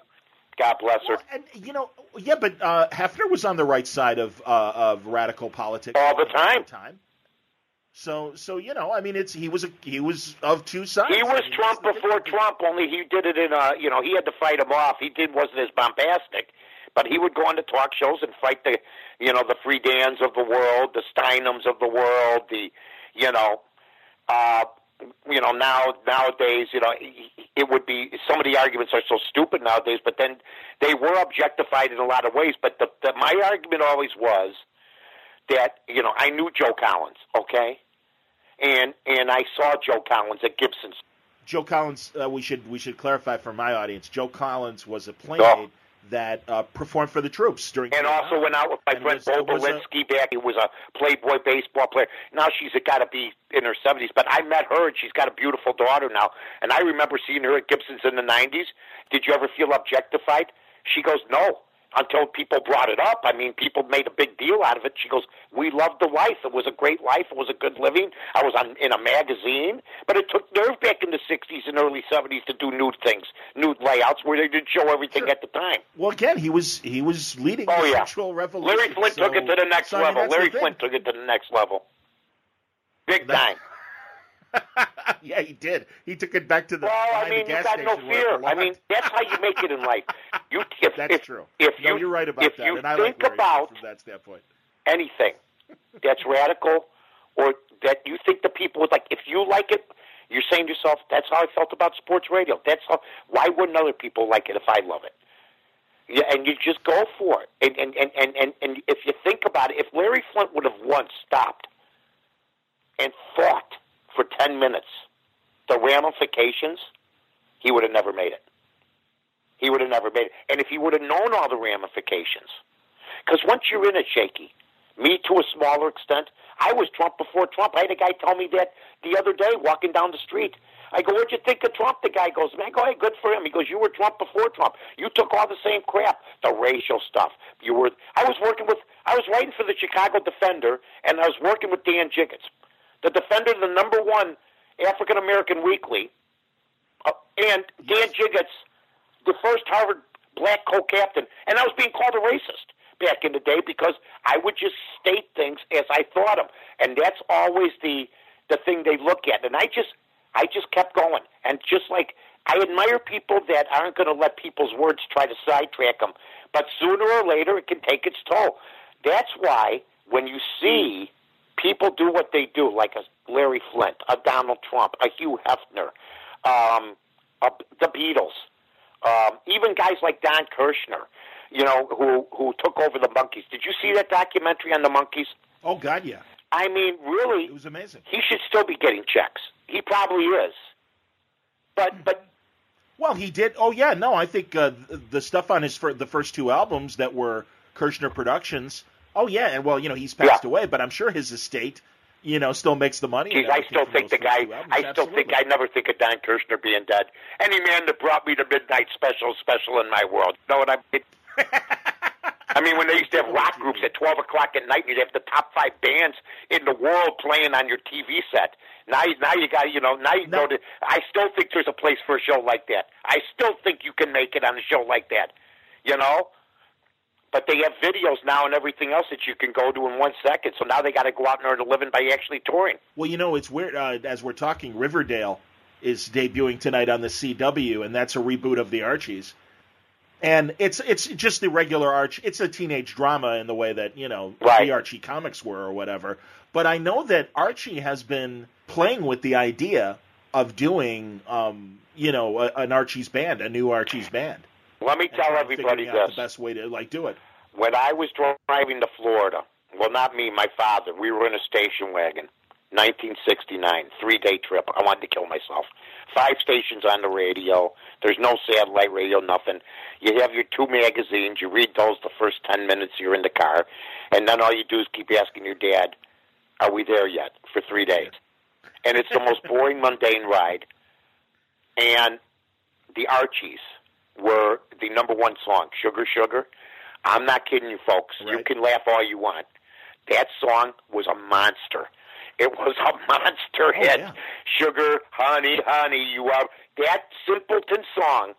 God bless her. Well, and you know, yeah, but uh, Hefner was on the right side of uh, of radical politics All the time. time. So, so you know, I mean, it's he was a, he was of two sides. He I was mean, Trump before. Trump, only he did it in a, you know, he had to fight him off. He did wasn't as bombastic, but he would go on to talk shows and fight the, you know, the Friedans of the world, the Steinems of the world, the, you know, uh, you know, now nowadays, you know, it would be some of the arguments are so stupid nowadays, but then they were objectified in a lot of ways. But the, the my argument always was that you know I knew Jo Collins, okay, and and I saw Jo Collins at Gibson's. Jo Collins, uh, we should we should clarify for my audience. Joe Collins was a playmate that uh, performed for the troops during. And also went out with my friend was- Bo back. He was a Playboy baseball player. Now she's got to be in her 70s, but I met her and she's got a beautiful daughter now. And I remember seeing her at Gibson's in the 90s. Did you ever feel objectified? She goes, no. Until people brought it up. I mean, people made a big deal out of it. She goes, we loved the life. It was a great life. It was a good living. I was on in a magazine. But it took nerve back in the 60s and early 70s to do nude things, nude layouts where they didn't show everything at the time. Well, again, he was he was leading Oh, the yeah. sexual revolution. Larry Flynt so- took it to the next so, I mean, level. Larry. Flynt took it to the next level. Big That- time. yeah, he did. He took it back to the. Well, I mean, you got no station where it fear. I mean, that's how you make it in life. You, if, That's if, true. If no, you, you're right about if that, you and I think like about from that standpoint. anything that's radical, or that you think the people would like, if you like it, you're saying to yourself, "That's how I felt about sports radio." That's how. Why wouldn't other people like it if I love it? Yeah, and you just go for it. And and, and, and, and and if you think about it, if Larry Flynt would have once stopped and fought for ten minutes, the ramifications, he would have never made it. He would have never made it. And if he would have known all the ramifications, because once you're in it, shaky, me to a smaller extent, I was Trump before Trump. I had a guy tell me that the other day walking down the street. I go, what'd you think of Trump? The guy goes, man, go ahead, good for him. He goes, you were Trump before Trump. You took all the same crap, the racial stuff. You were. I was working with. I was writing for the Chicago Defender, and I was working with Dan Jiggetts. The Defender, the number one African American weekly, uh, and Dan Jiggetts, the first Harvard black co-captain, and I was being called a racist back in the day because I would just state things as I thought them, and that's always the the thing they look at. And I just I just kept going, and just like I admire people that aren't going to let people's words try to sidetrack them, but sooner or later it can take its toll. That's why when you see people do what they do, like a Larry Flynt, a Donald Trump, a Hugh Hefner, um, a, the Beatles, um, even guys like Don Kirshner, you know, who who took over the Monkees. Did you see that documentary on the Monkees? Oh God, yeah. I mean, really, it was amazing. He should still be getting checks. He probably is. But but well, he did. Oh yeah, no, I think uh, the stuff on his fir- the first two albums that were Kirshner Productions. Oh yeah, and well, you know, he's passed Yeah. away, but I'm sure his estate, you know, still makes the money. And I still think the guy. albums. I still Absolutely. think I never think of Don Kirshner being dead. Any man that brought me the midnight special, special in my world. You know what I mean? I mean, when they used to have rock groups at twelve o'clock at night, you'd have the top five bands in the world playing on your TV set. Now, you- now you got you know now you go to. I still think there's a place for a show like that. I still think you can make it on a show like that. You know. But they have videos now and everything else that you can go to in one second. So now they got to go out and earn a living by actually touring. Well, you know, it's weird. Uh, as we're talking, Riverdale is debuting tonight on the CW, and that's a reboot of the Archies. And it's it's just the regular Archie. It's a teenage drama in the way that you know Right. the Archie comics were or whatever. But I know that Archie has been playing with the idea of doing, um, you know, a, an Archie's band, a new Archie's band. Let me tell everybody this. the best way to like do it. When I was driving to Florida, well, not me, my father, we were in a station wagon, 1969, three day trip. I wanted to kill myself. Five stations on the radio. There's no satellite radio, nothing. You have your two magazines. You read those the first 10 minutes you're in the car. And then all you do is keep asking your dad, Are we there yet? for three days. And it's the most boring, mundane ride. And the Archies were the number one song, Sugar Sugar. I'm not kidding you, folks. You can laugh all you want. That song was a monster. It was a monster oh, hit. yeah. Sugar, honey, honey, you are. That simpleton song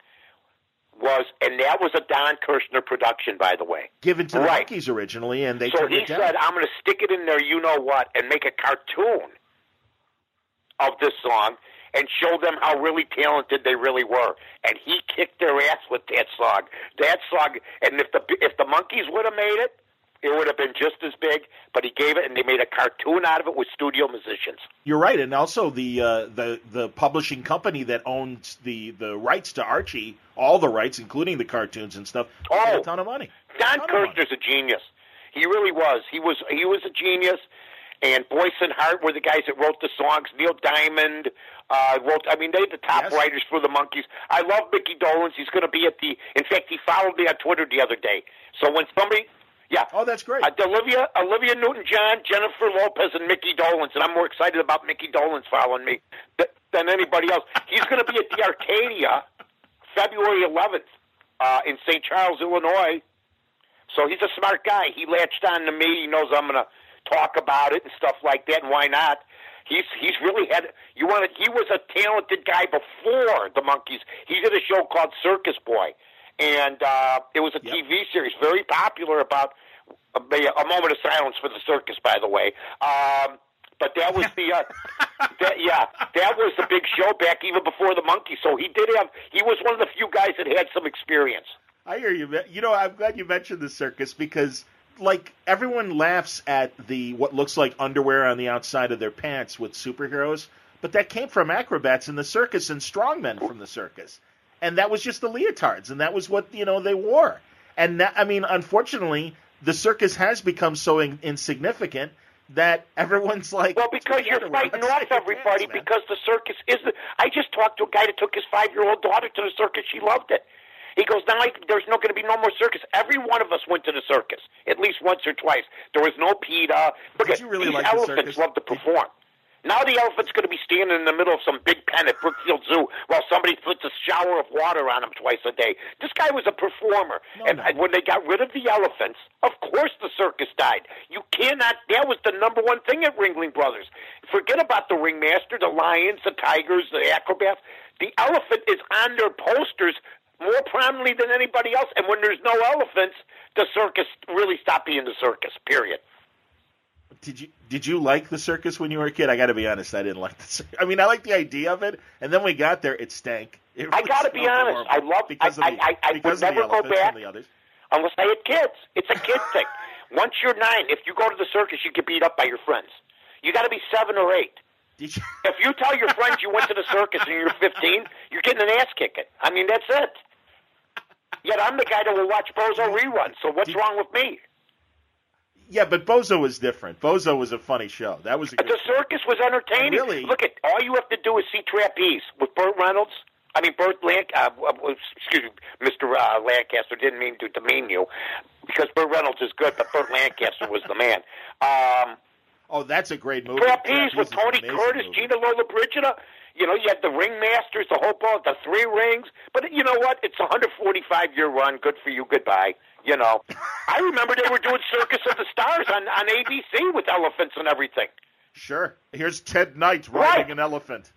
was, and that was a Don Kirshner production, by the way. Given to the Right. Originally, and they so he said, "I'm going to stick it in there, you know what, and make a cartoon of this song and show them how really talented they really were." And he kicked their ass with that song. That song, and if the if the Monkees would have made it, it would have been just as big. But he gave it, and they made a cartoon out of it with studio musicians. You're right, and also the uh, the the publishing company that owns the the rights to Archie, all the rights, including the cartoons and stuff, Oh. a ton of money. Don. Kirshner's a genius. He really was. He was he was a genius. And Boyce and Hart were the guys that wrote the songs. Neil Diamond uh, wrote. I mean, they're the top Yes. writers for the Monkees. I love Mickey Dolenz. He's going to be at the. In fact, he followed me on Twitter the other day. So when somebody, yeah, Oh, that's great. uh, Olivia Olivia Newton John, Jennifer Lopez, and Mickey Dolenz, and I'm more excited about Mickey Dolenz following me th- than anybody else. He's going to be at the Arcadia February 11th uh, in St. Charles, Illinois. So he's a smart guy. He latched on to me. He knows I'm going to talk about it and stuff like that. And why not? He's he's really had. You want to, He was a talented guy before the Monkees. He did a show called Circus Boy, and uh, it was a Yep. TV series very popular about a, a moment of silence for the circus. By the way. Um, but that was the, uh, that, yeah, that was the big show back even before the Monkees. So he did have, he was one of the few guys that had some experience. I hear you. You know, I'm glad you mentioned the circus because, like, everyone laughs at the what looks like underwear on the outside of their pants with superheroes, but that came from acrobats in the circus and strongmen from the circus, and that was just the leotards, and that was what you know they wore. And that, I mean, unfortunately, the circus has become so in, insignificant that everyone's like, Well, because you're fighting off everybody pants, because the circus is. The, I just talked to a guy that took his five year old daughter to the circus. She loved it. He goes, now I, there's not going to be no more circus. Every one of us went to the circus at least once or twice. There was no PETA. Look Did at really these like the elephants circus? love to perform. Now the elephant's going to be standing in the middle of some big pen at Brookfield Zoo while somebody puts a shower of water on him twice a day. This guy was a performer, No, and no. when they got rid of the elephants, of course the circus died. You cannot. That was the number one thing at Ringling Brothers. Forget about the ringmaster, the lions, the tigers, the acrobats. The elephant is on their posters more prominently than anybody else. And when there's no elephants, the circus really stopped being the circus. Period. Did you did you like the circus when you were a kid? I got to be honest, I didn't like the. Circus. I mean, I like the idea of it, and then we got there, it stank. It I got to be honest. I love. because I, of the, I, I, I because would never go back and the others. unless I had kids. It's a kid thing. Once you're nine, if you go to the circus, you get beat up by your friends. You got to be seven or eight. Did you? If you tell your friends you went to the circus and you're 15, you're getting an ass kicking. I mean, that's it. Yet I'm the guy that will watch Bozo reruns. So what's wrong with me? Yeah, but Bozo was different. Bozo was a funny show. That was a good The circus was entertaining. Really? Look at all you have to do is see Trapeze with Burt Reynolds. I mean, Burt Lanc. Uh, uh, excuse me, Mr. Uh, Lancaster. Didn't mean to demean you, because Burt Reynolds is good, but Burt Lancaster was the man. Um, Oh, that's a great movie. Trapeze with Tony Curtis, movie. Gina Lollobrigida. You know, you had the ringmasters, the whole ball, the three rings. But you know what? It's a 145 year run. Good for you. Goodbye. You know, I remember they were doing Circus of the Stars on on ABC with elephants and everything. Sure. Here's Ted Knight riding Right. an elephant.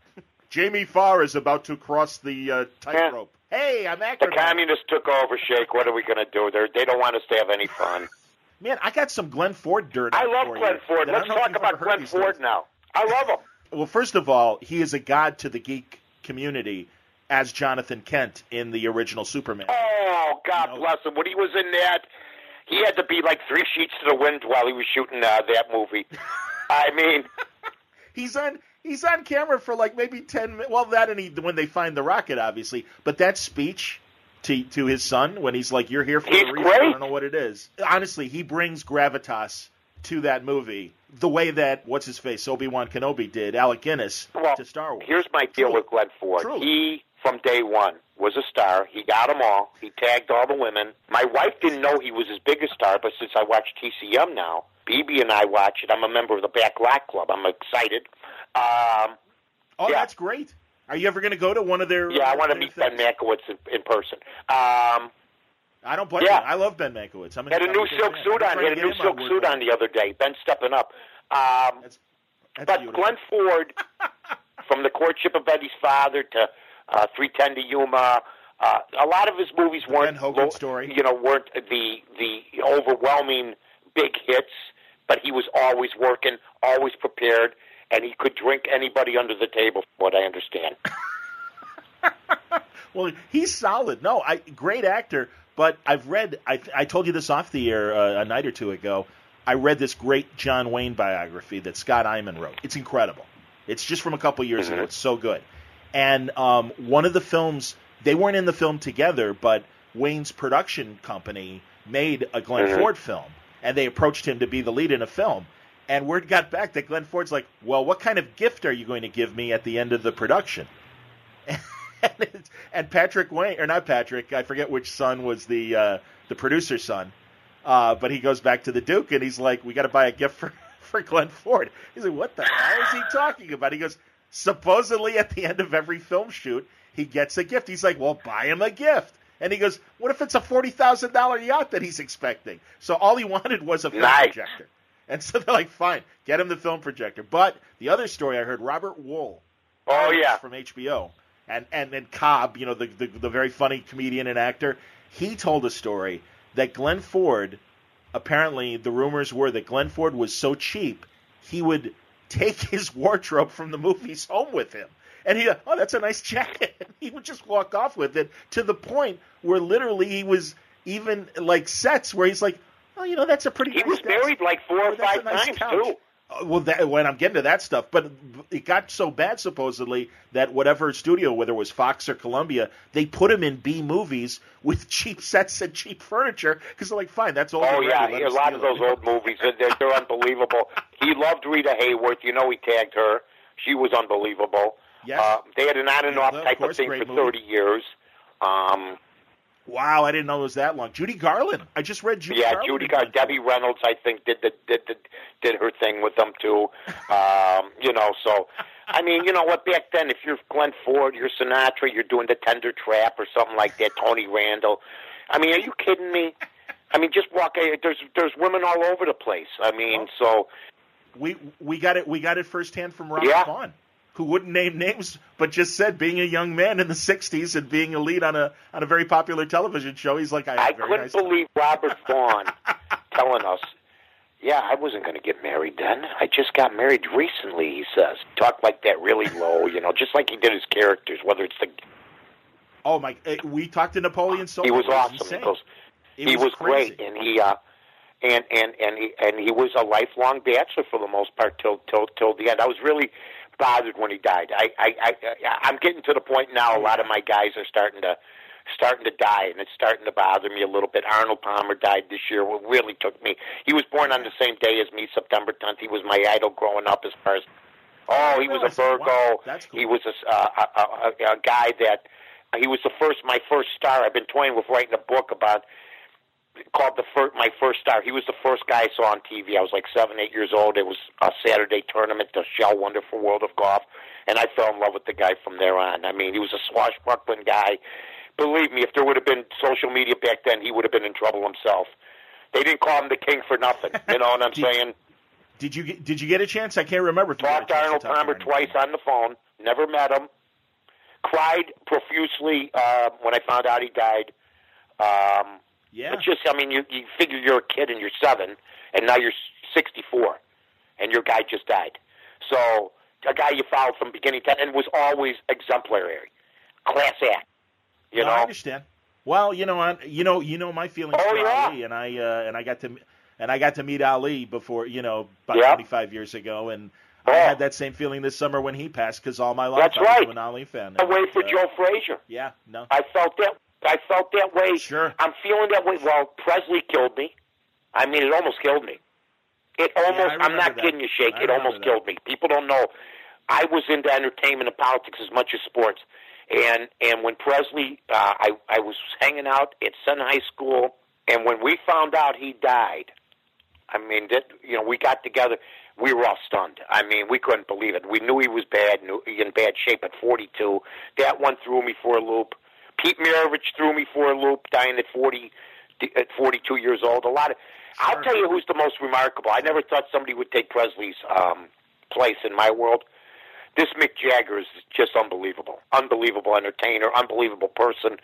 Jamie Farr is about to cross the uh, tightrope. Hey, I'm The communists took over, Shake. What are we going to do? They're, they don't want us to have any fun. Man, I got some Glenn Ford dirt. I love for Glenn you Ford. that Let's don't know if talk about Glenn Ford days. now. I love him. Well, first of all, he is a god to the geek community as Jonathan Kent in the original Superman. Oh, God You know- bless him. When he was in that, he had to be like three sheets to the wind while he was shooting uh, that movie. I mean, He's on he's on camera for like maybe 10 minutes. Well, that and he when they find the rocket obviously, but that speech to to his son when he's like you're here for He's a reason, I don't know what it is. Honestly, he brings gravitas to that movie the way that what's his face Obi-Wan Kenobi did Alec Guinness well, to Star Wars. here's my deal Truly. with Glenn Ford. Truly. He, from day one, was a star. He got them all. He tagged all the women. My wife didn't know he was his biggest star, but since I watch TCM now, BB and I watch it. I'm a member of the Back Lot Club. I'm excited. Um, Oh, yeah. that's great. Are you ever going to go to one of their yeah, I want to meet Ben things? Mankiewicz in, in person. Um, I don't blame Yeah. you. I love Ben Mankiewicz. I'm had a new silk suit on. He had a new silk suit on the other day. Ben stepping up. Um, That's, that's but beautiful. Glenn Ford, from the courtship of Eddie's father to uh, 310 to Yuma, uh, a lot of his movies The weren't Ben Hogan story. You know, weren't the the overwhelming big hits, but he was always working, always prepared, and he could drink anybody under the table. from What I understand. Well, he's solid. No, I great actor. But I've read. I I told you this off the air uh, a night or two ago. I read this great John Wayne biography that Scott Eyman wrote. It's incredible. It's just from a couple years ago. It's so good. And um, one of the films they weren't in the film together, but Wayne's production company made a Glenn Mhm. Ford film, and they approached him to be the lead in a film. And word got back that Glenn Ford's like, "Well, what kind of gift are you going to give me at the end of the production?" and, it's- and Patrick Wayne, or not Patrick, I forget which son was the uh, the producer's son, uh, but he goes back to the Duke and he's like, "We got to buy a gift for for Glenn Ford." He's like, "What the hell is he talking about?" He goes, "Supposedly at the end of every film shoot, he gets a gift." He's like, "Well, buy him a gift." And he goes, "What if it's a forty thousand dollar yacht that he's expecting?" So all he wanted was a film Nice. projector. And so they're like, "Fine, get him the film projector." But the other story I heard, Robert Wuhl, Oh yeah, from HBO, and and and Cobb, you know, the, the the very funny comedian and actor, he told a story that Glenn Ford, apparently the rumors were that Glenn Ford was so cheap, he would take his wardrobe from the movies home with him. And he, oh, that's a nice jacket. And he would just walk off with it to the point where literally he was even like sets where he's like, oh, you know, that's a pretty. he nice was desk. married like four Oh, or five nice times couch. too. Uh, well, that, when I'm getting to that stuff, but it got so bad supposedly that whatever studio, whether it was Fox or Columbia, they put him in B movies with cheap sets and cheap furniture because they're like, fine, that's all. Oh yeah, a lot of those it. old movies, they're, they're unbelievable. He loved Rita Hayworth. You know, he tagged her. She was unbelievable. Yes. Uh, they had an on and Yeah, off of type course, of thing for movie. 30 years. Um, Wow, I didn't know it was that long. Judy Garland. I just read Judy yeah, Garland. Judy in Gar- Glenn Ford. Debbie Reynolds, I think, did the, did the, did her thing with them too. Um, you know, so I mean, you know what? Back then, if you're Glenn Ford, you're Sinatra, you're doing the Tender Trap or something like that. Tony Randall. I mean, are you kidding me? I mean, just walk. eh, There's there's women all over the place. I mean, so We we got it. We got it firsthand from Robert Yeah. Vaughn. Who wouldn't name names, but just said being a young man in the '60s and being a lead on a on a very popular television show. He's like, I, I couldn't nice time." believe Robert Vaughn telling us, "Yeah, I wasn't going to get married then. I just got married recently." He says, talk like that really low, you know, just like he did his characters. Whether it's the Oh my! eh, We talked to Napoleon Solo. he was It awesome. He goes, he was, crazy. great, and he uh, and and and he and he was a lifelong bachelor for the most part till till till the end. I was really bothered when he died. I I, I I'm getting to the point now. A lot of my guys are starting to starting to die, and it's starting to bother me a little bit. Arnold Palmer died this year. What really took me. He was born on the same day as me, September 10th. He was my idol growing up. As far as oh, he was a. Virgo. Wow, that's cool. He was a, uh, a, a, a guy that he was the first, my first star. I've been toying with writing a book about called the first, my first star. He was the first guy I saw on TV. I was like seven, eight years old. It was a Saturday tournament, the Shell Wonderful World of Golf, and I fell in love with the guy from there on. I mean, he was a swashbuckling guy. Believe me, if there would have been social media back then, he would have been in trouble himself. They didn't call him the king for nothing. You know what I'm Did- saying? Did you get, did you get a chance? I can't remember. Talked to got a chance Arnold Palmer twice on the phone. Never met him. Cried profusely uh, when I found out he died. Um, Yeah. But just, I mean, you, you figure you're a kid and you're seven, and now you're 64, and your guy just died. So a guy you followed from beginning to end and was always exemplary, class act. You no, I understand. Well, you know, I, you know, you know my feelings Oh, for yeah. Ali, and I uh, and I got to and I got to meet Ali before, you know, about Yeah. 25 years ago, and I Oh. had that same feeling this summer when he passed because all my life That's I was right. an Ali fan. I And, for uh, Joe Frazier. Yeah, no, I felt that. I felt that way. Sure. I'm feeling that way. Well, Presley killed me. I mean, it almost killed me. It almost. I I'm not that. kidding you, Shake. I It almost that. killed me. People don't know. I was into entertainment and politics as much as sports. And and when Presley, uh, I I was hanging out at Sun High School, and when we found out he died, I mean that you know we got together. We were all stunned. I mean, we couldn't believe it. We knew he was bad, knew in bad shape at 42. That one threw me for a loop. Pete Maravich threw me for a loop, dying at 40, at 42 years old. A lot of. I'll tell you who's the most remarkable. I never thought somebody would take Presley's um, place in my world. This Mick Jagger is just unbelievable. Unbelievable entertainer, unbelievable person,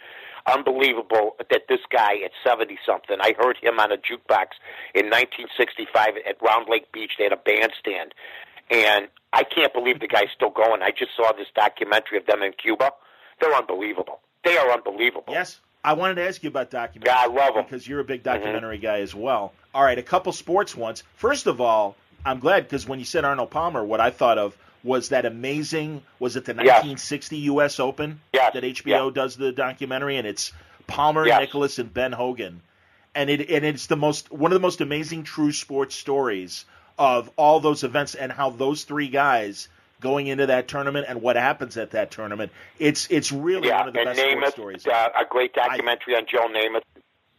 unbelievable that this guy at 70 something, I heard him on a jukebox in 1965 at Round Lake Beach. They had a bandstand. And I can't believe the guy's still going. I just saw this documentary of them in Cuba. They're unbelievable. They are unbelievable. Yes. I wanted to ask you about documentaries. Yeah, I love them. Because you're a big mm-hmm. documentary guy as well. All right, a couple sports ones. First of all, I'm glad because when you said Arnold Palmer, what I thought of was that amazing, was it the Yes. 1960 U.S. Open Yes, that HBO does the documentary? And it's Palmer. Nicklaus, and Ben Hogan. And, it, and it's the most one of the most amazing true sports stories of all those events and how those three guys going into that tournament and what happens at that tournament. It's it's really yeah, one of the best Namath, stories. uh, a great documentary on Joe Namath.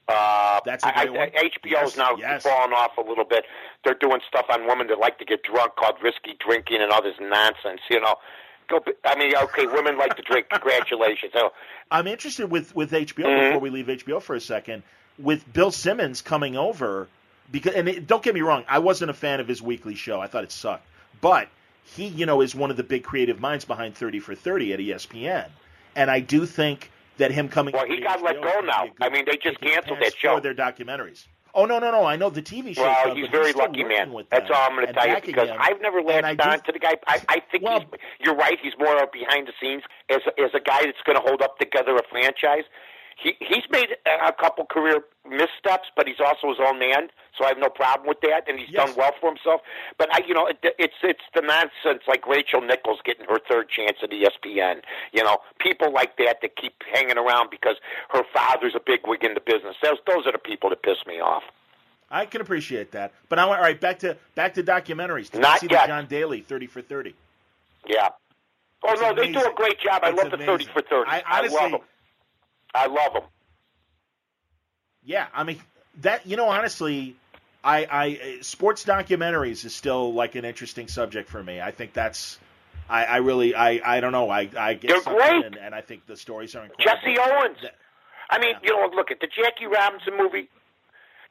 Uh, That's a I- great I- one. HBO's Yes, now yes. falling off a little bit. They're doing stuff on women that like to get drunk called risky drinking and all this nonsense. You know, go. I mean, okay, women like to drink. Congratulations. So, I'm interested with with HBO Mhm. before we leave HBO for a second with Bill Simmons coming over because and it, don't get me wrong, I wasn't a fan of his weekly show. I thought it sucked, but he you know is one of the big creative minds behind 30 for 30 at ESPN, and I do think that him coming Well, he got HBO let go now. be a good I mean, they just kick in the canceled that show. for their documentaries. Oh no no no! I know the TV show. well, he's very lucky, man. That's all I'm going to tell you because I've never latched on to the guy. I, I think Well- he's. You're right. He's more behind the scenes as as a guy that's going to hold up together a franchise. He he's made a couple career missteps, but he's also his own man, so I have no problem with that, and he's Yes. done well for himself. But I, you know, it, it's it's the nonsense like Rachel Nichols getting her third chance at ESPN. You know, people like that that keep hanging around because her father's a bigwig in the business. Those those are the people that piss me off. I can appreciate that, but I want all right back to back to documentaries. Did Not see yet. the John Daly 30 for 30? Yeah. Oh It's no, they do a great job. I It's love the thirty for thirty. I honestly- love them. I love them. Yeah, I mean that. You know, honestly, I, I sports documentaries is still like an interesting subject for me. I think that's. I, I really, I, I don't know. I, I get They're great. And, and I think the stories are incredible. Jesse Owens. I mean, you know, look at the Jackie Robinson movie.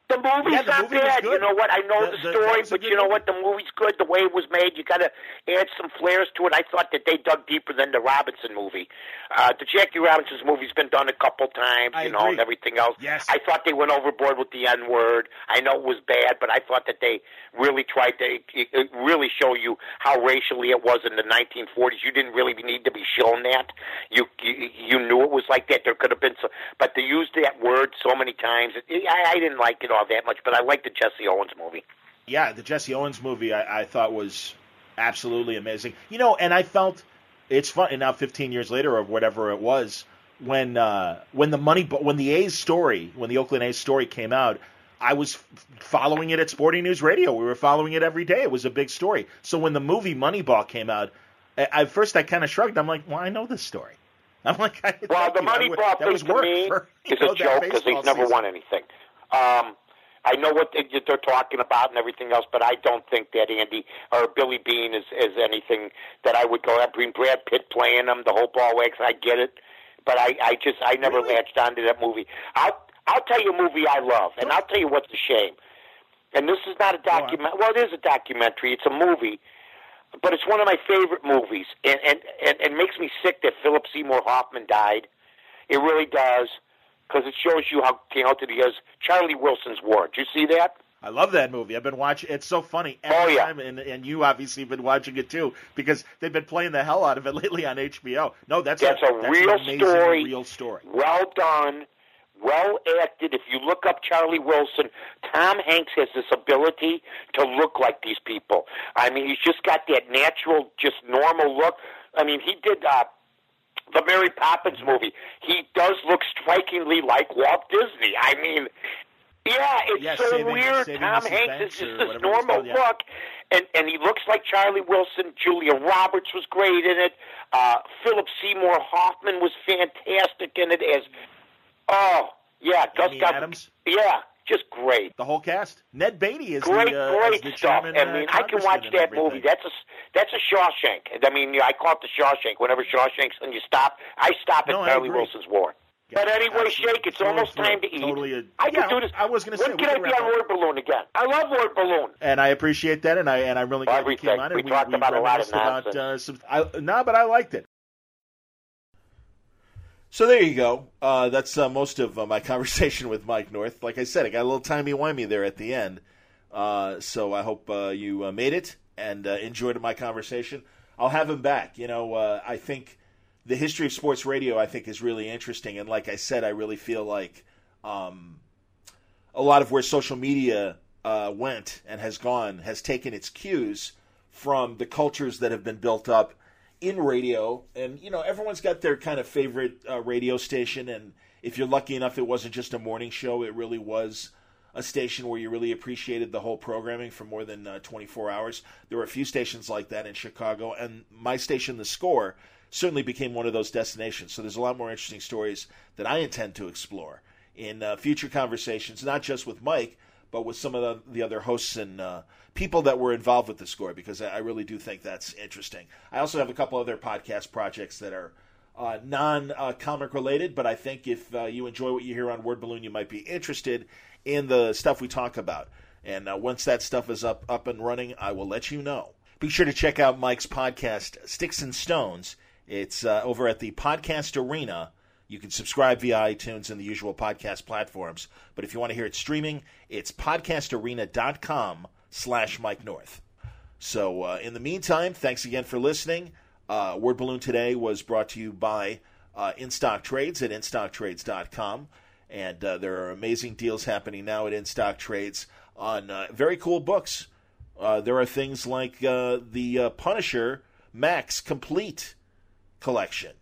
The movie's Yeah, the not movie bad. good. You know what? I know The- the, the- story, a but you know movie. what? The movie's good. The way it was made, you got to add some flares to it. I thought that they dug deeper than the Robinson movie. Uh, the Jackie Robinson's movie's been done a couple times, I you know, agree. and everything else. Yes. I thought they went overboard with the N word. I know it was bad, but I thought that they really tried to it, it really show you how racially it was in the 1940s. You didn't really need to be shown that. You you, you knew it was like that. There could have been, so, but they used that word so many times. It, I, I didn't like it all that much, but I liked the Jesse Owens movie. Yeah, the Jesse Owens movie I, I thought was absolutely amazing. You know, and I felt it's fun. And now, 15 years later, or whatever it was, when uh, when the money when the A's story, when the Oakland A's story came out, I was following it at Sporting News Radio. We were following it every day. It was a big story. So when the movie Moneyball came out, I- at first I kind of shrugged. I'm like, well, I know this story. I'm like, I, Well, the Moneyball thing was to me for, is know, a joke because he's never season. won anything. Um, I know what they, they're talking about and everything else, but I don't think that Andy or Billy Beane is, is anything that I would go. I mean, Brad Pitt playing him, the whole ball wax. I get it, but I, I just I never Really? latched onto that movie. I'll I'll tell you a movie I love, and I'll tell you what's a shame. And this is not a document. Well, it is a documentary. It's a movie, but it's one of my favorite movies, and and and it makes me sick that Philip Seymour Hoffman died. It really does, because it shows you how talented he is. Charlie Wilson's War. Did you see that? I love that movie. I've been watching. It's so funny every Oh, yeah. time, and and you obviously have been watching it too because they've been playing the hell out of it lately on HBO. No, that's That's a, a that's real amazing, story. Real story. Well done, well acted. If you look up Charlie Wilson, Tom Hanks has this ability to look like these people. I mean, he's just got that natural, just normal look. I mean, he did uh, the Mary Poppins movie. He does look strikingly like Walt Disney. I mean, yeah, it's Yeah, so Saving- weird. Saving Tom Hanks is just this normal called, yeah. look, and and he looks like Charlie Wilson. Julia Roberts was great in it. Uh, Philip Seymour Hoffman was fantastic in it as. Oh yeah, Amy Gus Adams? Yeah, just great. The whole cast. Ned Beatty is Great, the, uh, great the stuff. I mean, uh, I can watch that movie. That's a that's a Shawshank. I mean, I call it the Shawshank. Whenever Shawshank's and you stop, I stop at No, I Charlie. Wilson's War. Yeah, but anyway. Shake, it's almost time to eat. Totally a- I yeah, can do this. I was gonna say, When can I be on. Word Balloon again? I love Word Balloon. and I appreciate that, and I and I'm really glad you Everything. came on. And We talked about a lot of reminisced about, uh, some. I, no, but I liked it. So there you go. Uh, that's uh, most of uh, my conversation with Mike North. Like I said, I got a little timey wimey there at the end. Uh, so I hope uh, you uh, made it and enjoyed my conversation. I'll have him back. You know, I think the history of sports radio, I think, is really interesting. And like I said, I really feel like um, a lot of where social media went and has gone has taken its cues from the cultures that have been built up in radio. And, you know, everyone's got their kind of favorite uh, radio station. And if you're lucky enough, it wasn't just a morning show, it really was a station where you really appreciated the whole programming for more than uh, 24 hours. There were a few stations like that in Chicago. And my station, The Score, certainly became one of those destinations. So there's a lot more interesting stories that I intend to explore in uh, future conversations, not just with Mike, but with some of the, the other hosts and uh, people that were involved with the score, because I, really do think that's interesting. I also have a couple other podcast projects that are uh, non uh, comic related, but I think if uh, you enjoy what you hear on Word Balloon, you might be interested in the stuff we talk about. And uh, once that stuff is up up and running, I will let you know. Be sure to check out Mike's podcast, Sticks and Stones. It's uh, over at the Podcast Arena. You can subscribe via iTunes and the usual podcast platforms. But if you want to hear it streaming, it's podcastarena.com slash Mike North. So uh, in the meantime, thanks again for listening. Uh, Word Balloon today was brought to you by uh, InStock Trades at InStockTrades.com. And uh, there are amazing deals happening now at InStock Trades on uh, very cool books. Uh, there are things like the Punisher Max Complete collection.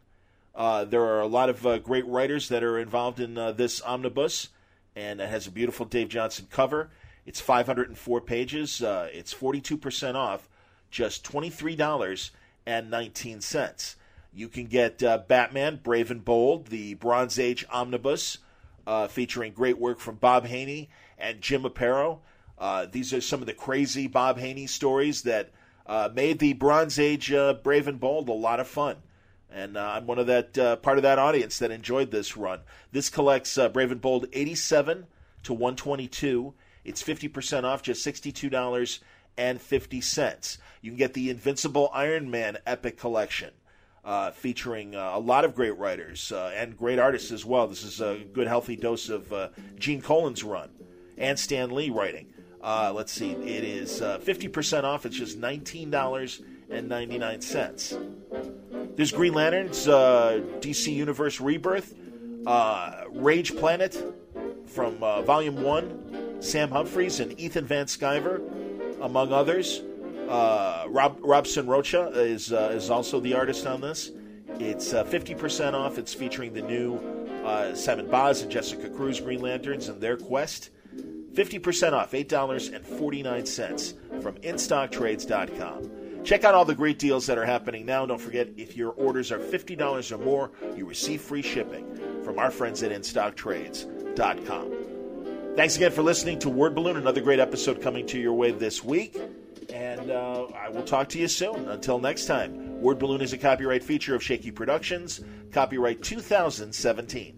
There are a lot of great writers that are involved in this omnibus, and it has a beautiful Dave Johnson cover. It's 504 pages. Uh, it's 42% off, just $23.19. You can get uh, Batman, Brave and Bold, the Bronze Age omnibus, uh, featuring great work from Bob Haney and Jim Aparo. Uh, these are some of the crazy Bob Haney stories that uh, made the Bronze Age uh, Brave and Bold a lot of fun. And I'm one of that part of that audience that enjoyed this run. This collects Brave and Bold 87 to 122. It's 50% off, just $62.50. You can get the Invincible Iron Man Epic Collection. Uh, featuring uh, a lot of great writers uh, and great artists as well. This is a good, healthy dose of uh, Gene Colan's run and Stan Lee writing. Uh, let's see, it is 50% off. It's just $19.99. There's Green Lanterns, DC Universe Rebirth, Rage Planet from Volume 1, Sam Humphries and Ethan Van Sciver, among others. Uh, Rob Robson Rocha is uh, is also the artist on this. It's uh, fifty percent off. It's featuring the new uh, Simon Baz and Jessica Cruz Green Lanterns and their quest. Fifty percent off, eight dollars and forty nine cents from InStockTrades.com. Check out all the great deals that are happening now. Don't forget, if your orders are fifty dollars or more, you receive free shipping from our friends at InStockTrades.com. Thanks again for listening to Word Balloon. Another great episode coming to your way this week. And uh, I will talk to you soon. Until next time, Word Balloon is a copyright feature of Shaky Productions, copyright 2017.